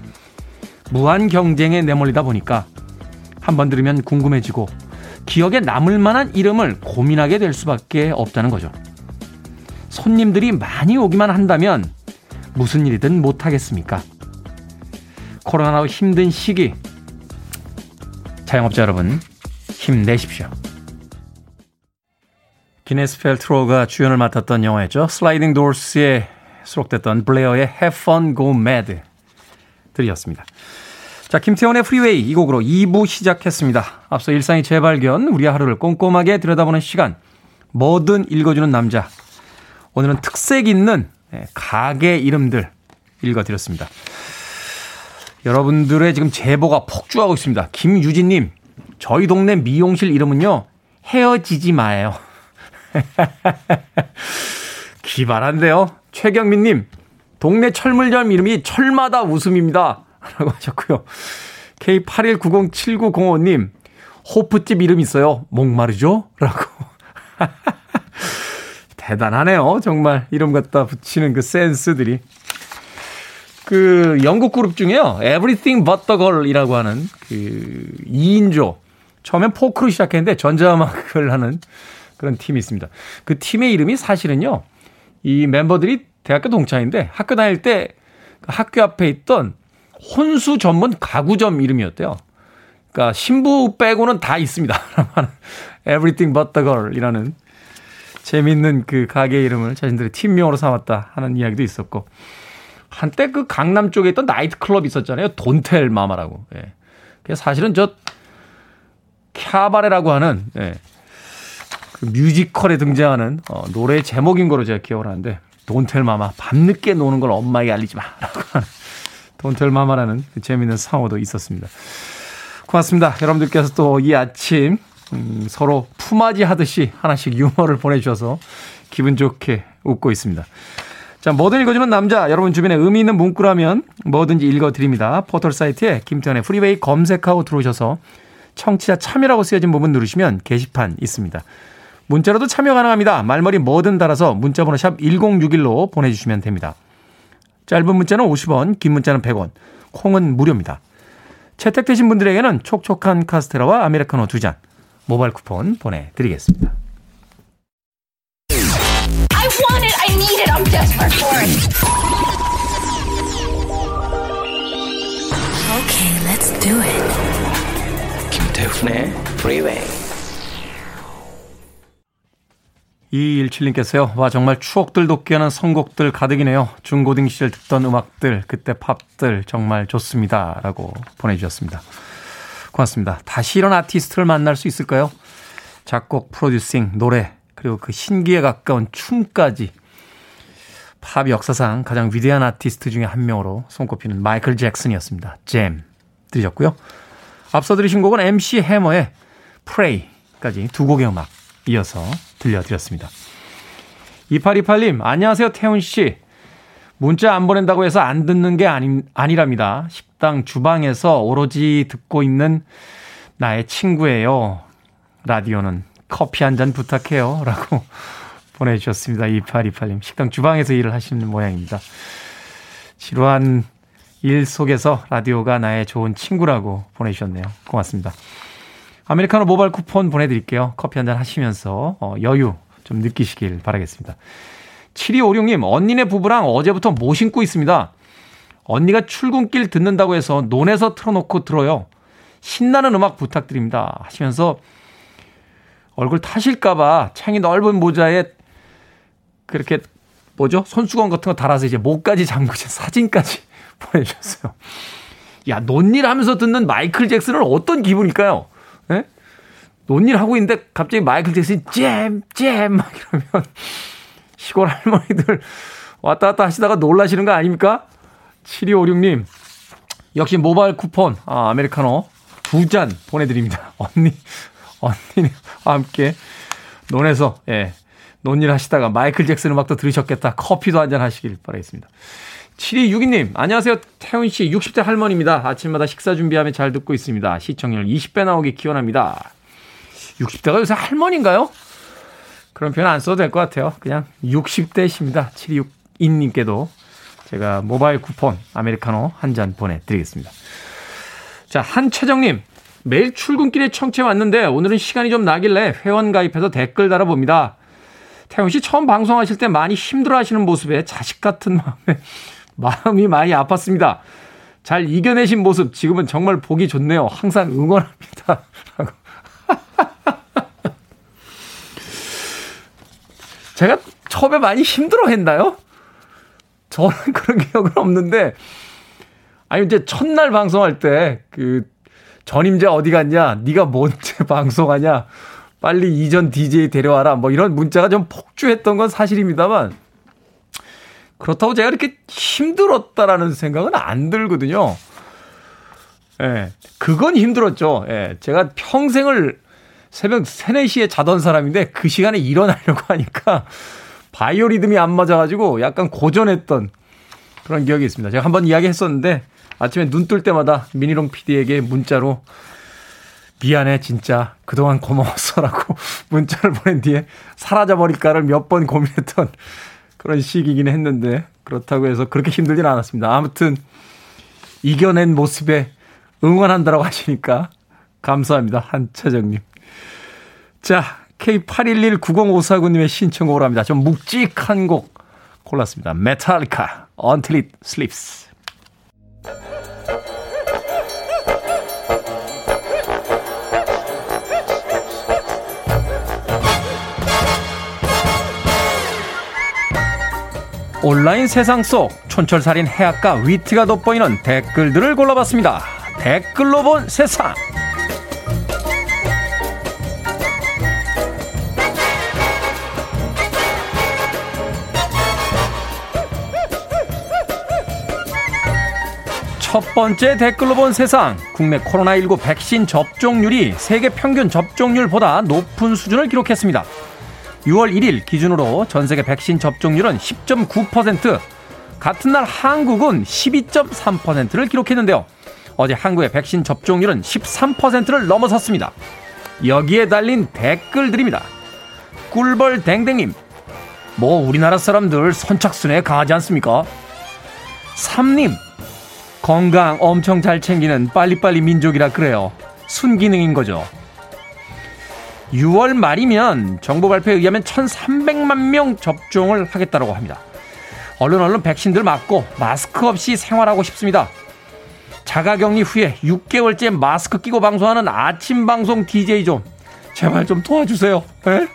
무한 경쟁에 내몰리다 보니까 한 번 들으면 궁금해지고 기억에 남을 만한 이름을 고민하게 될 수밖에 없다는 거죠. 손님들이 많이 오기만 한다면 무슨 일이든 못하겠습니까? 코로나로 힘든 시기 자영업자 여러분 힘내십시오. 기네스 팰트로가 주연을 맡았던 영화였죠. Sliding Doors에 수록됐던 블레어의 Have Fun Go Mad 들으셨습니다. 자, 김태훈의 프리웨이 이 곡으로 2부 시작했습니다. 앞서 일상의 재발견, 우리 하루를 꼼꼼하게 들여다보는 시간, 뭐든 읽어주는 남자. 오늘은 특색 있는 예, 가게 이름들 읽어드렸습니다. 여러분들의 지금 제보가 폭주하고 있습니다. 김유진님, 저희 동네 미용실 이름은요, 헤어지지 마요. 기발한데요. 최경민님, 동네 철물점 이름이 철마다 웃음입니다. 라고 하셨고요. K81907905님, 호프집 이름 있어요. 목마르죠? 라고. 대단하네요. 정말 이름 갖다 붙이는 그 센스들이. 그 영국 그룹 중에요. Everything But the Girl이라고 하는 그 2인조. 처음엔 포크로 시작했는데 전자음악을 하는 그런 팀이 있습니다. 그 팀의 이름이 사실은요, 이 멤버들이 대학교 동창인데 학교 다닐 때그 학교 앞에 있던 혼수 전문 가구점 이름이었대요. 그러니까 신부 빼고는 다 있습니다. Everything but the girl이라는 재밌는 그 가게 이름을 자신들의 팀명으로 삼았다 하는 이야기도 있었고 한때 그 강남 쪽에 있던 나이트 클럽 있었잖아요. 돈텔 마마라고. 예. 사실은 저 캬바레라고 하는 예. 그 뮤지컬에 등장하는 어, 노래 제목인 거로 제가 기억을 하는데 돈텔 마마 밤늦게 노는 걸 엄마에게 알리지 마라고 하는 돈텔 마마라는 그 재미있는 상호도 있었습니다. 고맙습니다. 여러분들께서 또 이 아침 음, 서로 품앗이 하듯이 하나씩 유머를 보내주셔서 기분 좋게 웃고 있습니다. 자, 뭐든 읽어주는 남자. 여러분 주변에 의미 있는 문구라면 뭐든지 읽어드립니다. 포털 사이트에 김태훈의 프리웨이 검색하고 들어오셔서 청취자 참여라고 쓰여진 부분 누르시면 게시판 있습니다. 문자로도 참여 가능합니다. 말머리 뭐든 달아서 문자번호 샵 1061로 보내주시면 됩니다. 짧은 문자는 50원, 긴 문자는 100원, 콩은 무료입니다. 채택되신 분들에게는 촉촉한 카스테라와 아메리카노 두 잔 모바일 쿠폰 보내드리겠습니다. I want it, I need it, I'm desperate for it. Okay, let's do it. 김태훈의 Freeway. 2217님께서요. 와, 정말 추억들 돋게 하는 선곡들 가득이네요. 중고등 시절 듣던 음악들, 그때 팝들 정말 좋습니다. 라고 보내주셨습니다. 고맙습니다. 다시 이런 아티스트를 만날 수 있을까요? 작곡, 프로듀싱, 노래, 그리고 그 신기에 가까운 춤까지 팝 역사상 가장 위대한 아티스트 중에 한 명으로 손꼽히는 마이클 잭슨이었습니다. 잼 들으셨고요. 앞서 들으신 곡은 MC 해머의 Pray까지 두 곡의 음악 이어서 들려드렸습니다. 2828님, 안녕하세요, 태훈 씨. 문자 안 보낸다고 해서 안 듣는 게 아니, 아니랍니다. 식당 주방에서 오로지 듣고 있는 나의 친구예요. 라디오는 커피 한 잔 부탁해요. 라고 보내주셨습니다. 2828님. 식당 주방에서 일을 하시는 모양입니다. 지루한 일 속에서 라디오가 나의 좋은 친구라고 보내주셨네요. 고맙습니다. 아메리카노 모바일 쿠폰 보내드릴게요. 커피 한 잔 하시면서 어, 여유 좀 느끼시길 바라겠습니다. 7256님, 언니네 부부랑 어제부터 뭐 신고 있습니다. 언니가 출근길 듣는다고 해서 논에서 틀어놓고 들어요. 신나는 음악 부탁드립니다. 하시면서 얼굴 타실까봐 창이 넓은 모자에 그렇게 뭐죠? 손수건 같은 거 달아서 이제 목까지 잠그신 사진까지 보내주셨어요. 야, 논일 하면서 듣는 마이클 잭슨은 어떤 기분일까요? 예? 논일 하고 있는데 갑자기 마이클 잭슨이 잼, 잼! 막 이러면 시골 할머니들 왔다 갔다 하시다가 놀라시는 거 아닙니까? 7256님, 역시 모바일 쿠폰, 아, 아메리카노 두 잔 보내드립니다. 언니, 언니와 함께 논에서, 예, 논일 하시다가 마이클 잭슨 음악도 들으셨겠다. 커피도 한 잔 하시길 바라겠습니다. 7262님, 안녕하세요. 태훈 씨, 60대 할머니입니다. 아침마다 식사 준비하며 잘 듣고 있습니다. 시청률 20배 나오기 기원합니다. 60대가 요새 할머니인가요? 그런 표현 안 써도 될 것 같아요. 그냥 60대십니다. 762님께도 제가 모바일 쿠폰, 아메리카노 한 잔 보내드리겠습니다. 자, 한채정님. 매일 출근길에 청취해 왔는데 오늘은 시간이 좀 나길래 회원 가입해서 댓글 달아봅니다. 태훈 씨 처음 방송하실 때 많이 힘들어 하시는 모습에 자식 같은 마음에 마음이 많이 아팠습니다. 잘 이겨내신 모습 지금은 정말 보기 좋네요. 항상 응원합니다. 라고. 제가 처음에 많이 힘들어 했나요? 저는 그런 기억은 없는데 아니 이제 첫날 방송할 때 그 전임자 어디 갔냐? 네가 뭔데 방송하냐? 빨리 이전 DJ 데려와라. 뭐 이런 문자가 좀 폭주했던 건 사실입니다만 그렇다고 제가 이렇게 힘들었다라는 생각은 안 들거든요. 예. 그건 힘들었죠. 예. 제가 평생을 새벽 3, 4시에 자던 사람인데 그 시간에 일어나려고 하니까 바이오 리듬이 안 맞아가지고 약간 고전했던 그런 기억이 있습니다. 제가 한번 이야기 했었는데 아침에 눈 뜰 때마다 미니롱 PD에게 문자로 미안해 진짜 그동안 고마웠어라고 문자를 보낸 뒤에 사라져버릴까를 몇 번 고민했던 그런 시기이긴 했는데 그렇다고 해서 그렇게 힘들진 않았습니다. 아무튼 이겨낸 모습에 응원한다라고 하시니까 감사합니다. 한차정님. 자, K81190549님의 신청곡으로 합니다. 좀 묵직한 곡 골랐습니다. 메탈리카, Until It Sleeps. 온라인 세상 속 촌철살인 해악과 위트가 돋보이는 댓글들을 골라봤습니다. 댓글로 본 세상. 첫 번째 댓글로 본 세상. 국내 코로나19 백신 접종률이 세계 평균 접종률보다 높은 수준을 기록했습니다. 6월 1일 기준으로 전 세계 백신 접종률은 10.9%, 같은 날 한국은 12.3%를 기록했는데요. 어제 한국의 백신 접종률은 13%를 넘어섰습니다. 여기에 달린 댓글들입니다. 꿀벌 댕댕님, 뭐 우리나라 사람들 선착순에 강하지 않습니까? 삼님, 건강 엄청 잘 챙기는 빨리빨리 민족이라 그래요. 순기능인 거죠. 6월 말이면 정부 발표에 의하면 1,300만 명 접종을 하겠다고 합니다. 얼른 얼른 백신들 맞고 마스크 없이 생활하고 싶습니다. 자가격리 후에 6개월째 마스크 끼고 방송하는 아침 방송 DJ 좀 제발 좀 도와주세요. 에?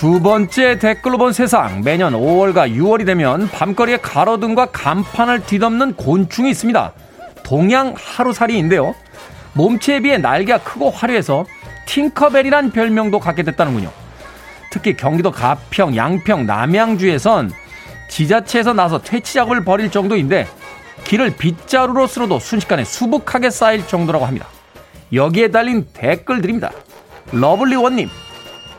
두 번째 댓글로 본 세상. 매년 5월과 6월이 되면 밤거리에 가로등과 간판을 뒤덮는 곤충이 있습니다. 동양 하루살이인데요. 몸체에 비해 날개가 크고 화려해서 팅커벨이란 별명도 갖게 됐다는군요. 특히 경기도 가평, 양평, 남양주에선 지자체에서 나서 퇴치 작업을 벌일 정도인데 길을 빗자루로 쓸어도 순식간에 수북하게 쌓일 정도라고 합니다. 여기에 달린 댓글들입니다. Lovely One님,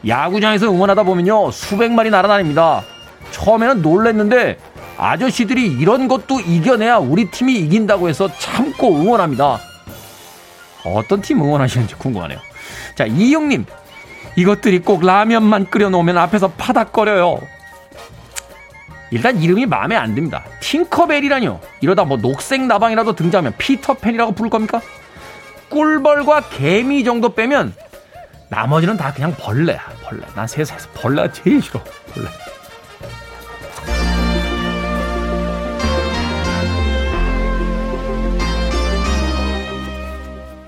야구장에서 응원하다 보면요 수백 마리 날아다닙니다. 처음에는 놀랬는데 아저씨들이 이런 것도 이겨내야 우리 팀이 이긴다고 해서 참고 응원합니다. 어떤 팀 응원하시는지 궁금하네요. 자 이용님 이것들이 꼭 라면만 끓여놓으면 앞에서 파닥거려요. 일단 이름이 마음에 안 듭니다. 팅커벨이라뇨. 이러다 뭐 녹색 나방이라도 등장하면 피터팬이라고 부를 겁니까? 꿀벌과 개미 정도 빼면 나머지는 다 그냥 벌레야, 벌레. 난 세상에서 벌레가 제일 싫어, 벌레.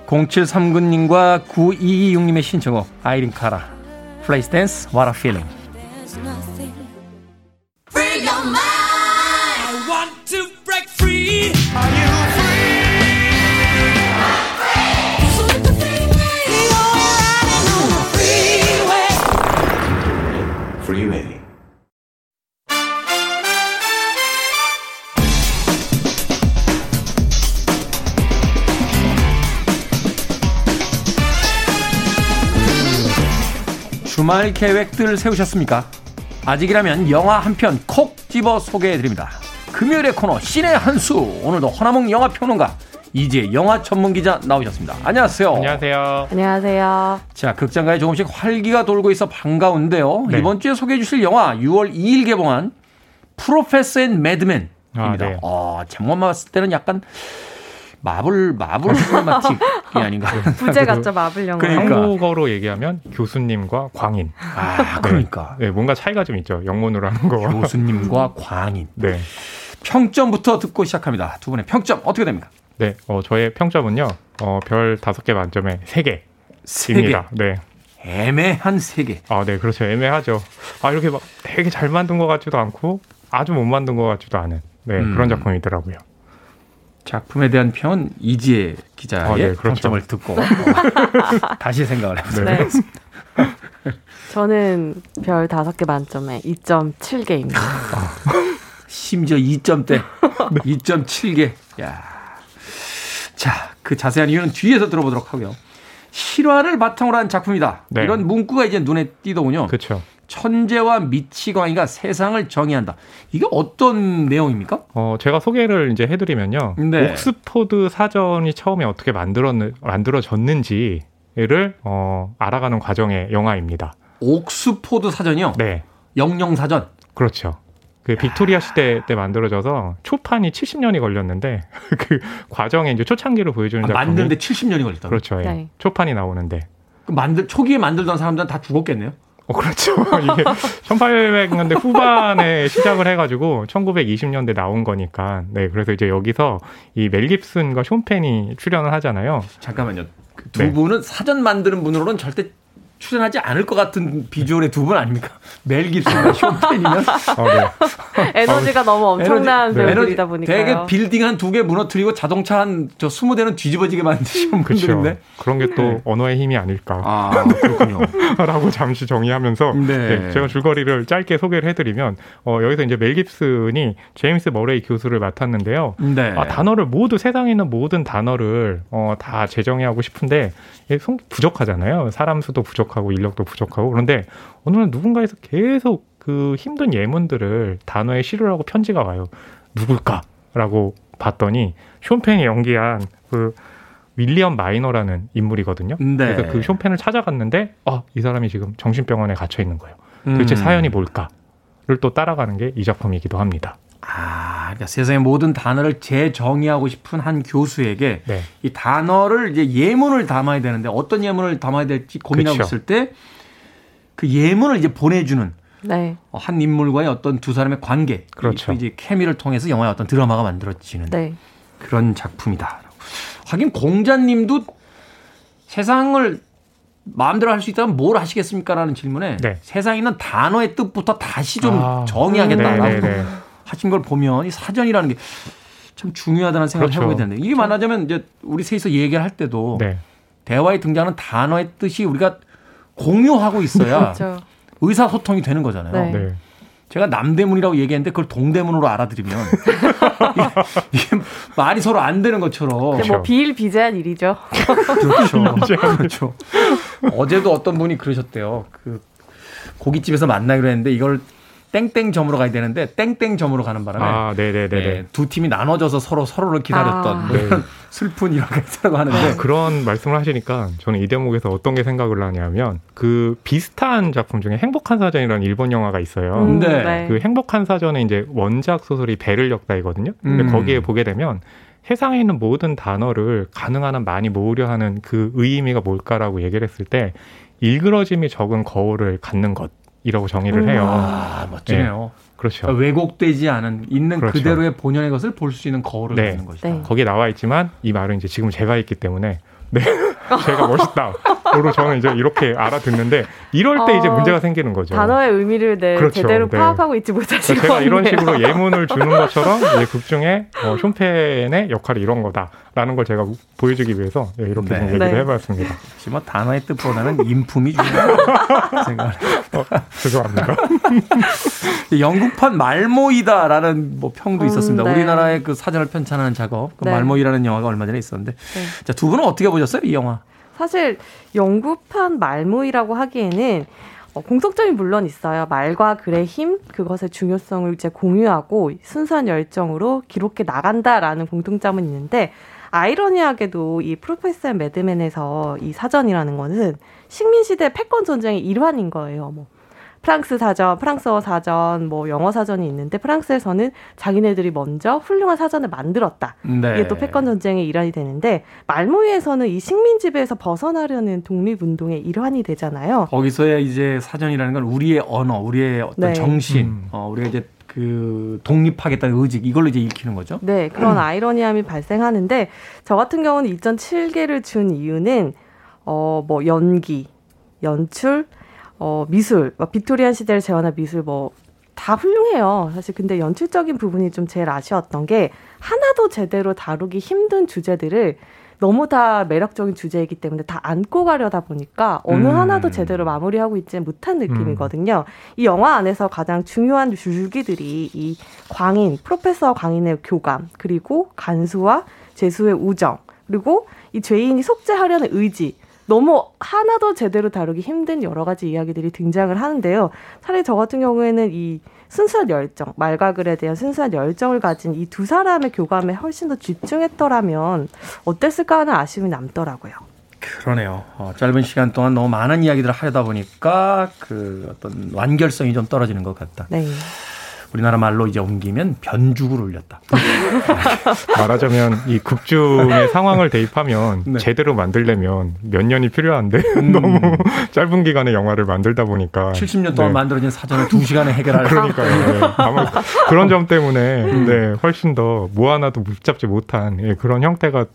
0739님과 9226님의 신청곡 아이린 카라 플레이스 댄스 a Feeling 주말 계획들 세우셨습니까? 아직이라면 영화 한 편 콕 집어 소개해드립니다. 금요일의 코너 신의 한수 오늘도 허남웅 영화 평론가 이제 영화 전문 기자 나오셨습니다. 안녕하세요. 안녕하세요. 안녕하세요. 자, 극장가에 조금씩 활기가 돌고 있어 반가운데요. 네. 이번 주에 소개해 주실 영화 6월 2일 개봉한 Professor and Madman입니다. 아, 네. 어, 제목만 봤을 때는 약간 마블 마블 cinematic이 아닌가. 부제 같죠 마블 영화. 그러니까. 한국어로 얘기하면 교수님과 광인. 아 그러니까. 네, 네, 뭔가 차이가 좀 있죠. 영문으로 하는 거. 교수님과 광인. 네. 평점부터 듣고 시작합니다. 두 분의 평점 어떻게 됩니까? 네, 어, 저의 평점은요. 어, 별 다섯 개 만점에 세 개. 입니다. 네. 애매한 세 개. 아, 네, 그렇죠. 애매하죠. 아, 이렇게 막 되게 잘 만든 것 같지도 않고 아주 못 만든 것 같지도 않은 네, 음. 그런 작품이더라고요. 작품에 대한 평은 이지혜 기자의 아, 네, 그렇죠. 평점을 듣고 다시 생각을 해보세요. 네. 저는 별 다섯 개 만점에 2.7개입니다. 아, 심지어 2점대. 2.7개. 야. 자, 그 자세한 이유는 뒤에서 들어보도록 하고요. 실화를 바탕으로 한 작품이다. 네. 이런 문구가 이제 눈에 띄더군요. 그렇죠. 천재와 미치광이가 세상을 정의한다. 이게 어떤 내용입니까? 어, 제가 소개를 이제 해드리면요. 네. 옥스포드 사전이 처음에 어떻게 만들었, 만들어졌는지를 어, 알아가는 과정의 영화입니다. 옥스포드 사전이요? 네. 영영 사전. 그렇죠. 그 빅토리아 시대 때 만들어져서 초판이 70년이 걸렸는데 그 과정에 이제 초창기를 보여주는 아, 작품이 만드는데 70년이 걸렸다. 그렇죠. 예. 네. 초판이 나오는데. 그 만들 초기에 만들던 사람들은 다 죽었겠네요. 어, 그렇죠. 이게 1800년대 후반에 시작을 해가지고 1920년대 나온 거니까. 네, 그래서 이제 여기서 이 멜 깁슨과 쇼펜이 출연을 하잖아요. 잠깐만요. 그두 네. 분은 사전 만드는 분으로는 절대 출연하지 않을 것 같은 비주얼의 두 분 아닙니까? 멜 깁슨과 쇼펜이면 어, 네. 에너지가 어, 너무 엄청난 에너지, 배우들이다 보니까 되게 빌딩 한 두 개 무너뜨리고 자동차 한저 20대는 뒤집어지게 만드신 분들인데 그런 게또 네. 언어의 힘이 아닐까. 아, 그렇군요. 라고 잠시 정의하면서 네. 네, 제가 줄거리를 짧게 소개를 해드리면 어, 여기서 이제 멜 깁슨이 제임스 머레이 교수를 맡았는데요. 네. 아, 단어를 모두 세상에 있는 모든 단어를 어, 다 재정의하고 싶은데 부족하잖아요. 사람 수도 부족하고 인력도 부족하고 그런데 오늘은 누군가에서 계속 그 힘든 예문들을 단어에 실으라고 편지가 와요. 누굴까라고 봤더니 쇼팽이 연기한 그 윌리엄 마이너라는 인물이거든요. 네. 그래서 그 쇼펜을 찾아갔는데 아, 이 사람이 지금 정신병원에 갇혀 있는 거예요. 도대체 음. 사연이 뭘까를 또 따라가는 게 이 작품이기도 합니다. 아, 그러니까 세상의 모든 단어를 재정의하고 싶은 한 교수에게 네. 이 단어를 이제 예문을 담아야 되는데 어떤 예문을 담아야 될지 고민하고 그렇죠. 있을 때 그 예문을 이제 보내주는 네. 한 인물과의 어떤 두 사람의 관계, 그렇죠. 이제 케미를 통해서 영화의 어떤 드라마가 만들어지는 네. 그런 작품이다. 하긴 공자님도 세상을 마음대로 할 수 있다면 뭘 하시겠습니까라는 질문에 네. 세상에 있는 단어의 뜻부터 다시 좀 아, 정의하겠다라고 네, 네, 네. 하신 걸 보면 이 사전이라는 게 참 중요하다는 생각을 그렇죠. 해보게 되는데 이게 말하자면 이제 우리 셋이서 얘기를 할 때도 네. 대화에 등장하는 단어의 뜻이 우리가 공유하고 있어야 그렇죠. 의사소통이 되는 거잖아요. 네. 네. 제가 남대문이라고 얘기했는데 그걸 동대문으로 알아들으면 이게, 이게, 말이 서로 안 되는 것처럼 뭐 그렇죠. 비일비재한 일이죠. 그렇죠. 그렇죠. 어제도 어떤 분이 그러셨대요. 그 고깃집에서 만나기로 했는데 이걸 땡땡점으로 가야 되는데 땡땡점으로 가는 바람에 아, 네네네. 네, 두 팀이 나눠져서 서로 서로를 기다렸던 아. 뭐 네. 슬픈 일화가 있다고 하는데 아, 그런 말씀을 하시니까 저는 이 대목에서 어떤 게 생각을 하냐면 그 비슷한 작품 중에 행복한 사전이라는 일본 영화가 있어요. 음, 네. 네. 그 행복한 사전에 이제 원작 소설이 배를 역다이거든요. 근데 음. 거기에 보게 되면 세상에 있는 모든 단어를 가능한 한 많이 모으려 하는 그 의미가 뭘까라고 얘기를 했을 때 일그러짐이 적은 거울을 갖는 것 이라고 정의를 해요. 아, 멋지네요. 네. 그렇죠. 그러니까 왜곡되지 않은 있는 그렇죠. 그대로의 본연의 것을 볼 수 있는 거울을 네. 갖는 것이다. 네. 거기에 나와 있지만 이 말은 이제 지금 제가 있기 때문에 네. 제가 멋있다. 그리고 저는 이제 이렇게 알아듣는데 이럴 때 어, 이제 문제가 생기는 거죠. 단어의 의미를 네, 그렇죠. 제대로 네. 파악하고 있지 못하시고 제가 이런 식으로 예문을 주는 것처럼 이제 극 중에 어, 쇼펜의 역할이 이런 거다 라는 걸 제가 보여주기 위해서 예, 이렇게 네. 좀 얘기를 네. 해봤습니다. 혹시 뭐 단어의 뜻보다는 인품이 중요하다 생각을 어, 죄송합니다. 영국판 말모이다라는 뭐 평도 음, 있었습니다. 네. 우리나라의 그 사전을 편찬하는 작업, 그 네. 말모이라는 영화가 얼마 전에 있었는데, 네. 자, 두 분은 어떻게 보셨어요, 이 영화? 사실 영국판 말모이라고 하기에는 어, 공통점이 물론 있어요. 말과 글의 힘, 그것의 중요성을 이제 공유하고 순수한 열정으로 기록해 나간다라는 공통점은 있는데 아이러니하게도 이 프로페서 매드맨에서 이 사전이라는 것은 식민시대 패권 전쟁의 일환인 거예요. 뭐 프랑스 사전, 프랑스어 사전, 뭐 영어 사전이 있는데 프랑스에서는 자기네들이 먼저 훌륭한 사전을 만들었다. 네. 이게 또 패권 전쟁의 일환이 되는데 말모이에서는 이 식민 지배에서 벗어나려는 독립 운동의 일환이 되잖아요. 거기서의 이제 사전이라는 건 우리의 언어, 우리의 어떤 네. 정신, 음. 어, 우리가 이제 그 독립하겠다는 의지 이걸로 이제 읽히는 거죠. 네, 그런 음. 아이러니함이 발생하는데 저 같은 경우는 2.7개를 준 이유는 어 뭐 연기, 연출, 어, 미술, 막 빅토리안 시대를 재현한 미술 뭐 다 훌륭해요. 사실 근데 연출적인 부분이 좀 제일 아쉬웠던 게 하나도 제대로 다루기 힘든 주제들을 너무 다 매력적인 주제이기 때문에 다 안고 가려다 보니까 어느 음. 하나도 제대로 마무리하고 있지 못한 느낌이거든요. 음. 이 영화 안에서 가장 중요한 줄기들이 이 광인, 프로페서 광인의 교감, 그리고 간수와 제수의 우정, 그리고 이 죄인이 속죄하려는 의지, 너무 하나도 제대로 다루기 힘든 여러 가지 이야기들이 등장을 하는데요. 차라리 저 같은 경우에는 이 순수한 열정, 말과 글에 대한 순수한 열정을 가진 이 두 사람의 교감에 훨씬 더 집중했더라면 어땠을까 하는 아쉬움이 남더라고요. 그러네요. 어, 짧은 시간 동안 너무 많은 이야기들을 하려다 보니까 그 어떤 완결성이 좀 떨어지는 것 같다. 네. 우리나라 말로 이제 옮기면 변죽을 올렸다. 말하자면 이 극중의 상황을 대입하면 네. 제대로 만들려면 몇 년이 필요한데 음. 너무 짧은 기간에 영화를 만들다 보니까 70년 동안 네. 만들어진 사전을 2시간에 해결할 그러니까요. 네. 아마 그런 점 때문에 음. 네, 훨씬 더 뭐 하나도 붙잡지 못한 예, 그런 형태가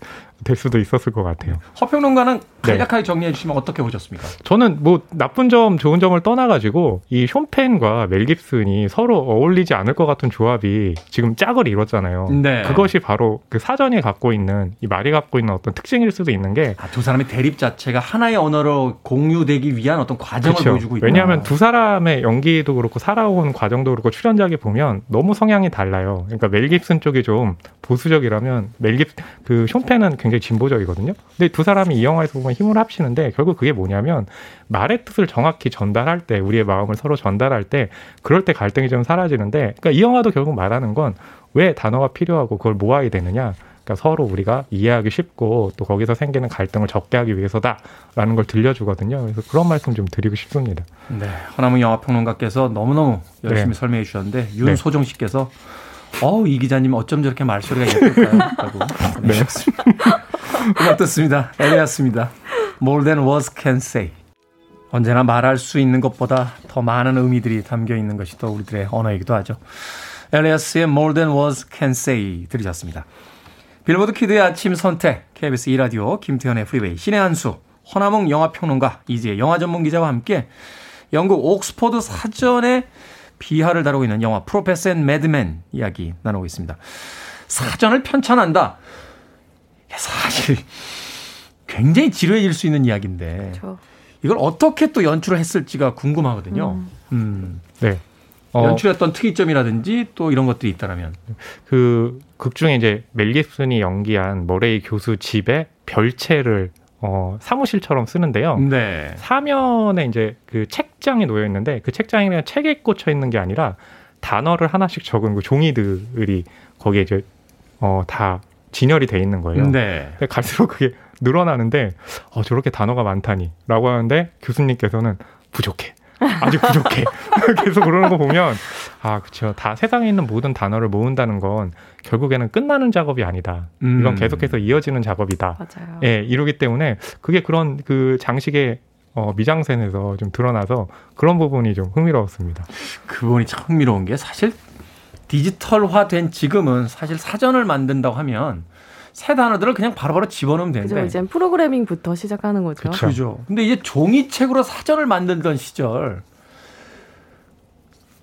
될 수도 있었을 것 같아요. 허평론가는 네. 간략하게 네. 정리해 주시면 어떻게 보셨습니까? 저는 뭐 나쁜 점, 좋은 점을 떠나가지고 이 쇼펜과 멜 깁슨이 서로 어울리지 않을 것 같은 조합이 지금 짝을 이뤘잖아요. 네. 그것이 바로 그 사전이 갖고 있는 이 말이 갖고 있는 어떤 특징일 수도 있는 게두 아, 사람의 대립 자체가 하나의 언어로 공유되기 위한 어떤 과정을 그렇죠. 보여주고 있다. 왜냐하면 두 사람의 연기도 그렇고 살아온 과정도 그렇고 출연작에 보면 너무 성향이 달라요. 그러니까 멜 깁슨 쪽이 좀 보수적이라면 멜 깁 그 쇼펜은 굉장히 진보적이거든요. 근데 두 사람이 이 영화에서 보면 힘을 합치는데 결국 그게 뭐냐면 말의 뜻을 정확히 전달할 때 우리의 마음을 서로 전달할 때 그럴 때 갈등이 좀 사라지는데 그러니까 이 영화도 결국 말하는 건 왜 단어가 필요하고 그걸 모아야 되느냐 그러니까 서로 우리가 이해하기 쉽고 또 거기서 생기는 갈등을 적게 하기 위해서다라는 걸 들려주거든요. 그래서 그런 말씀 좀 드리고 싶습니다. 네. 허남웅 영화평론가께서 너무너무 열심히 네. 설명해 주셨는데 윤소정 네. 씨께서 어우, 이 기자님 어쩜 저렇게 말소리가 예쁠까요? 라고. 네. 어떻습니다. Alias입니다. More than words can say. 언제나 말할 수 있는 것보다 더 많은 의미들이 담겨 있는 것이 또 우리들의 언어이기도 하죠. Alias의 More than words can say 들으셨습니다. Billboard Kid의 아침 선택, KBS 2라디오, 김태훈의 프리웨이, 신의 한수, 허남웅 영화평론가, 이제 영화 전문 기자와 함께 영국 옥스퍼드 사전에 비화를 다루고 있는 영화 Professor and Madman 이야기 나누고 있습니다. 사전을 편찬한다. 사실 굉장히 지루해질 수 있는 이야기인데 그렇죠. 이걸 어떻게 또 연출을 했을지가 궁금하거든요. 음. 음. 네. 어, 연출했던 특이점이라든지 또 이런 것들이 있다라면 그 극 중에 이제 멜 깁슨이 연기한 머레이 교수 집에 별채를 어, 사무실처럼 쓰는데요. 네. 사면에 이제 그 책장이 놓여 있는데 그 책장이 그냥 책에 꽂혀 있는 게 아니라 단어를 하나씩 적은 그 종이들이 거기에 이제 어, 다 진열이 돼 있는 거예요. 네. 갈수록 그게 늘어나는데 어, 저렇게 단어가 많다니라고 하는데 교수님께서는 부족해. 아직 부족해. 계속 그러는 거 보면 아, 그렇죠. 다 세상에 있는 모든 단어를 모은다는 건 결국에는 끝나는 작업이 아니다. 음. 이건 계속해서 이어지는 작업이다. 맞아요. 예, 이러기 때문에 그게 그런 그 장식의 어, 미장센에서 좀 드러나서 그런 부분이 좀 흥미로웠습니다. 그 부분이 참 흥미로운 게 사실 디지털화된 지금은 사실 사전을 만든다고 하면 새 단어들을 그냥 바로 바로 집어넣으면 되는데. 그죠. 이제 프로그래밍부터 시작하는 거죠. 그렇죠. 근데 이제 종이책으로 사전을 만들던 시절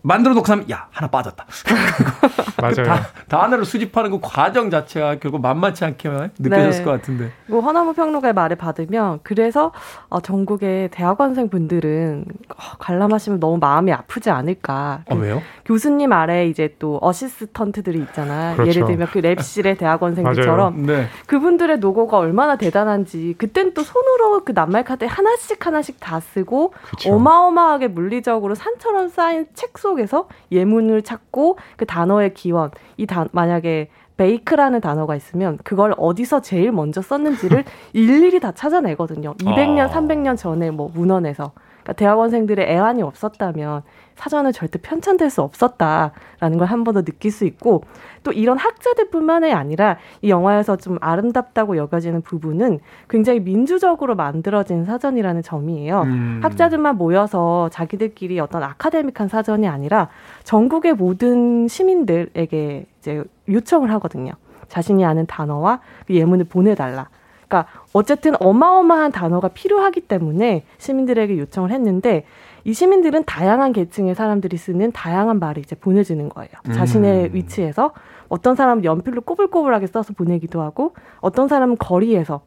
만들어 놓고 나면 야 하나 빠졌다. 맞아요. 다, 단어를 수집하는 그 과정 자체가 결국 만만치 않게 느껴졌을 네. 것 같은데. 뭐 허나무 평론가의 말을 받으면 그래서 어, 전국의 대학원생 분들은 어, 관람하시면 너무 마음이 아프지 않을까. 아, 왜요? 교수님 아래 이제 또 어시스턴트들이 있잖아요. 그렇죠. 예를 들면 그 랩실의 대학원생들처럼 네. 그분들의 노고가 얼마나 대단한지 그땐 또 손으로 그 낱말 카드 하나씩 하나씩 다 쓰고 그렇죠. 어마어마하게 물리적으로 산처럼 쌓인 책 속. 속에서 예문을 찾고 그 단어의 기원, 이 단, 만약에 베이크라는 단어가 있으면 그걸 어디서 제일 먼저 썼는지를 일일이 다 찾아내거든요. 200년, 아. 300년 전에 뭐 문헌에서. 그러니까 대학원생들의 애환이 없었다면 사전은 절대 편찬될 수 없었다라는 걸 한 번 더 느낄 수 있고 또 이런 학자들뿐만이 아니라 이 영화에서 좀 아름답다고 여겨지는 부분은 굉장히 민주적으로 만들어진 사전이라는 점이에요. 음. 학자들만 모여서 자기들끼리 어떤 아카데믹한 사전이 아니라 전국의 모든 시민들에게 이제 요청을 하거든요. 자신이 아는 단어와 그 예문을 보내달라. 그러니까 어쨌든 어마어마한 단어가 필요하기 때문에 시민들에게 요청을 했는데 이 시민들은 다양한 계층의 사람들이 쓰는 다양한 말을 이제 보내주는 거예요. 음. 자신의 위치에서 어떤 사람은 연필로 꼬불꼬불하게 써서 보내기도 하고 어떤 사람은 거리에서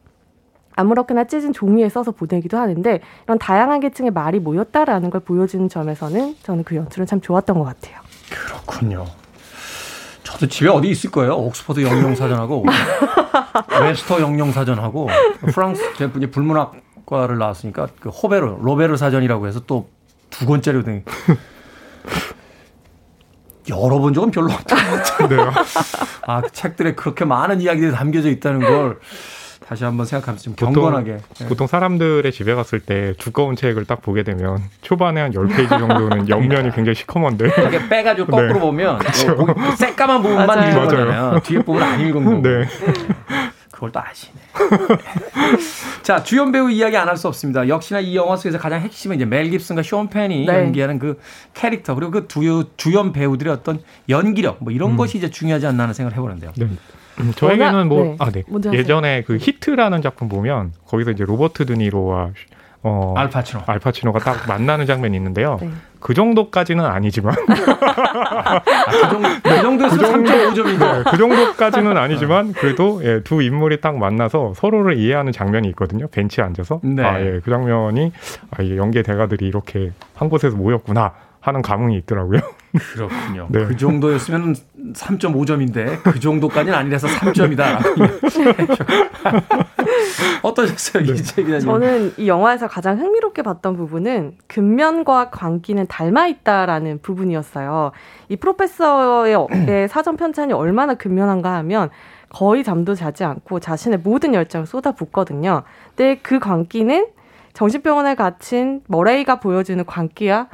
아무렇게나 찢은 종이에 써서 보내기도 하는데 이런 다양한 계층의 말이 모였다라는 걸 보여주는 점에서는 저는 그 연출은 참 좋았던 것 같아요. 그렇군요. 저도 집에 어디 있을 거예요. 옥스퍼드 영영사전하고 웨스터 영영사전하고 프랑스 제 불문학과를 나왔으니까 그 호베르 로베르 사전이라고 해서 또 두 권짜리 등 열어본 적은 별로 없던 것 같은데요. 아, 그 책들에 그렇게 많은 이야기들이 담겨져 있다는 걸 다시 한번 생각하면서 좀 경건하게. 보통, 네. 보통 사람들의 집에 갔을 때 두꺼운 책을 딱 보게 되면 초반에 한 10페이지 정도는 옆면이 굉장히 시커먼데. 이렇게 빼가지고 거꾸로 네. 보면 뭐 새까만 부분만 읽은 거잖아요. 뒤에 부분 안 읽은 거고. 네. 그걸 또 아시네. 자, 주연 배우 이야기 안 할 수 없습니다. 역시나 이 영화 속에서 가장 핵심은 이제 멜 깁슨과 쇼 펜이 네. 연기하는 그 캐릭터 그리고 그 두, 주연 배우들의 어떤 연기력 뭐 이런 음. 것이 이제 중요하지 않나 하는 생각을 해보는데요. 네. 음, 저에게는 뭐 네. 아, 네. 예전에 그 히트라는 작품 보면 거기서 이제 로버트 드니로와 어, 알파치노. 알파치노가 딱 만나는 장면이 있는데요. 네. 그 정도까지는 아니지만. 아, 그, 정도, 그 정도에서 그 3.5점인데. 네, 그 정도까지는 아니지만 그래도 예, 두 인물이 딱 만나서 서로를 이해하는 장면이 있거든요. 벤치에 앉아서. 네. 아, 예, 그 장면이 아, 예, 연계 대가들이 이렇게 한 곳에서 모였구나. 하는 감흥이 있더라고요. 그렇군요. 네. 그 정도였으면 3.5점인데 그 정도까지는 아니라서 3점이다. 어떠셨어요, 네. 이재 기자님? 저는 이 영화에서 가장 흥미롭게 봤던 부분은 근면과 광기는 닮아 있다라는 부분이었어요. 이 프로페서의 사전 편찬이 얼마나 근면한가 하면 거의 잠도 자지 않고 자신의 모든 열정을 쏟아붓거든요. 근데 그 광기는 정신병원에 갇힌 머레이가 보여주는 광기와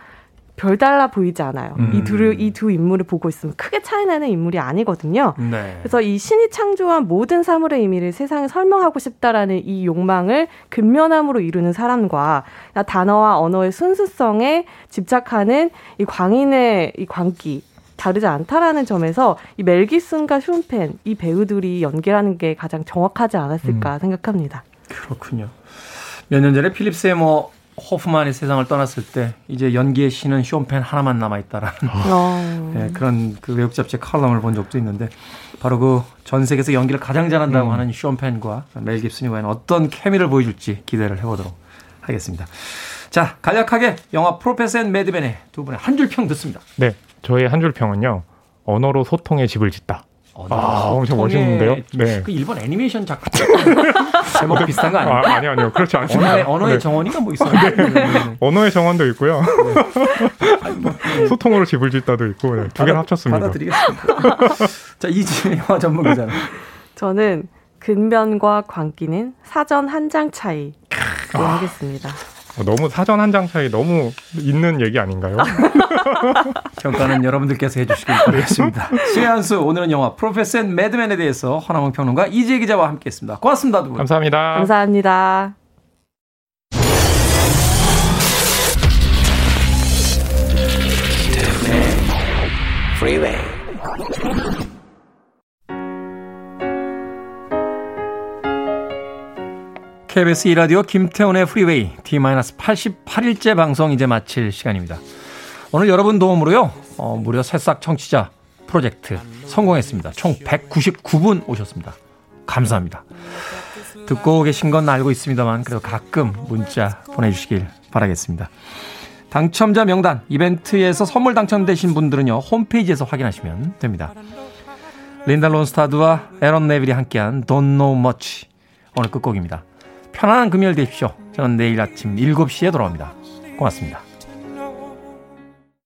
별달라 보이지 않아요. 음. 이 둘을 이두 인물을 보고 있으면 크게 차이나는 인물이 아니거든요. 네. 그래서 이 신이 창조한 모든 사물의 의미를 세상에 설명하고 싶다라는 이 욕망을 근면함으로 이루는 사람과 단어와 언어의 순수성에 집착하는 이 광인의 이 광기 다르지 않다라는 점에서 이 멜기슨과 슌펜 이 배우들이 연기하는 게 가장 정확하지 않았을까 음. 생각합니다. 그렇군요. 몇 년 전에 필립 세이모어 호프만이 세상을 떠났을 때 이제 연기의 신은 숀 펜 하나만 남아 있다라는 어. 네, 그런 그 외국 잡지 칼럼을 본 적도 있는데 바로 그 전 세계에서 연기를 가장 잘한다고 음. 하는 숀 펜과 멜 깁슨이 과연 어떤 케미를 보여줄지 기대를 해보도록 하겠습니다. 자 간략하게 영화 Professor and Madman의 두 분의 한 줄 평 듣습니다. 네, 저의 한 줄 평은요 언어로 소통의 집을 짓다. 어, 아, 엄청 멋있는데요? 네. 그 일본 애니메이션 작품 제목 비슷한 거 아니에요? 아, 아니 아니요. 그렇지 않습니다. 언어의, 언어의 네. 정원이가 뭐 있어요? 네. 네. 언어의 정원도 있고요. 네. 뭐, 소통으로 집을 짓다도 있고 네. 두 개를 합쳤습니다. 받아드리겠습니다. 자, 이지혜 영화 전문 기자는 저는 근면과 광기는 사전 한 장 차이 아. 하겠습니다. 어, 너무 사전 한 장 차이 너무 있는 얘기 아닌가요? 평가는 여러분들께서 해주시길 바라겠습니다. 시한수 오늘은 영화 Professor and Madman에 대해서 허남웅 평론가 이지혜 기자와 함께했습니다. 고맙습니다. 두 분. 감사합니다. 감사합니다. KBS 2라디오 김태훈의 프리웨이 D-88일째 방송 이제 마칠 시간입니다. 오늘 여러분 도움으로요. 어, 무려 새싹 청취자 프로젝트 성공했습니다. 총 199분 오셨습니다. 감사합니다. 듣고 계신 건 알고 있습니다만 그래도 가끔 문자 보내주시길 바라겠습니다. 당첨자 명단 이벤트에서 선물 당첨되신 분들은요 홈페이지에서 확인하시면 됩니다. 린다 론스타드와 에런 네빌이 함께한 Don't Know Much 오늘 끝곡입니다. 편안한 금요일 되십시오. 저는 내일 아침 7시에 돌아옵니다. 고맙습니다.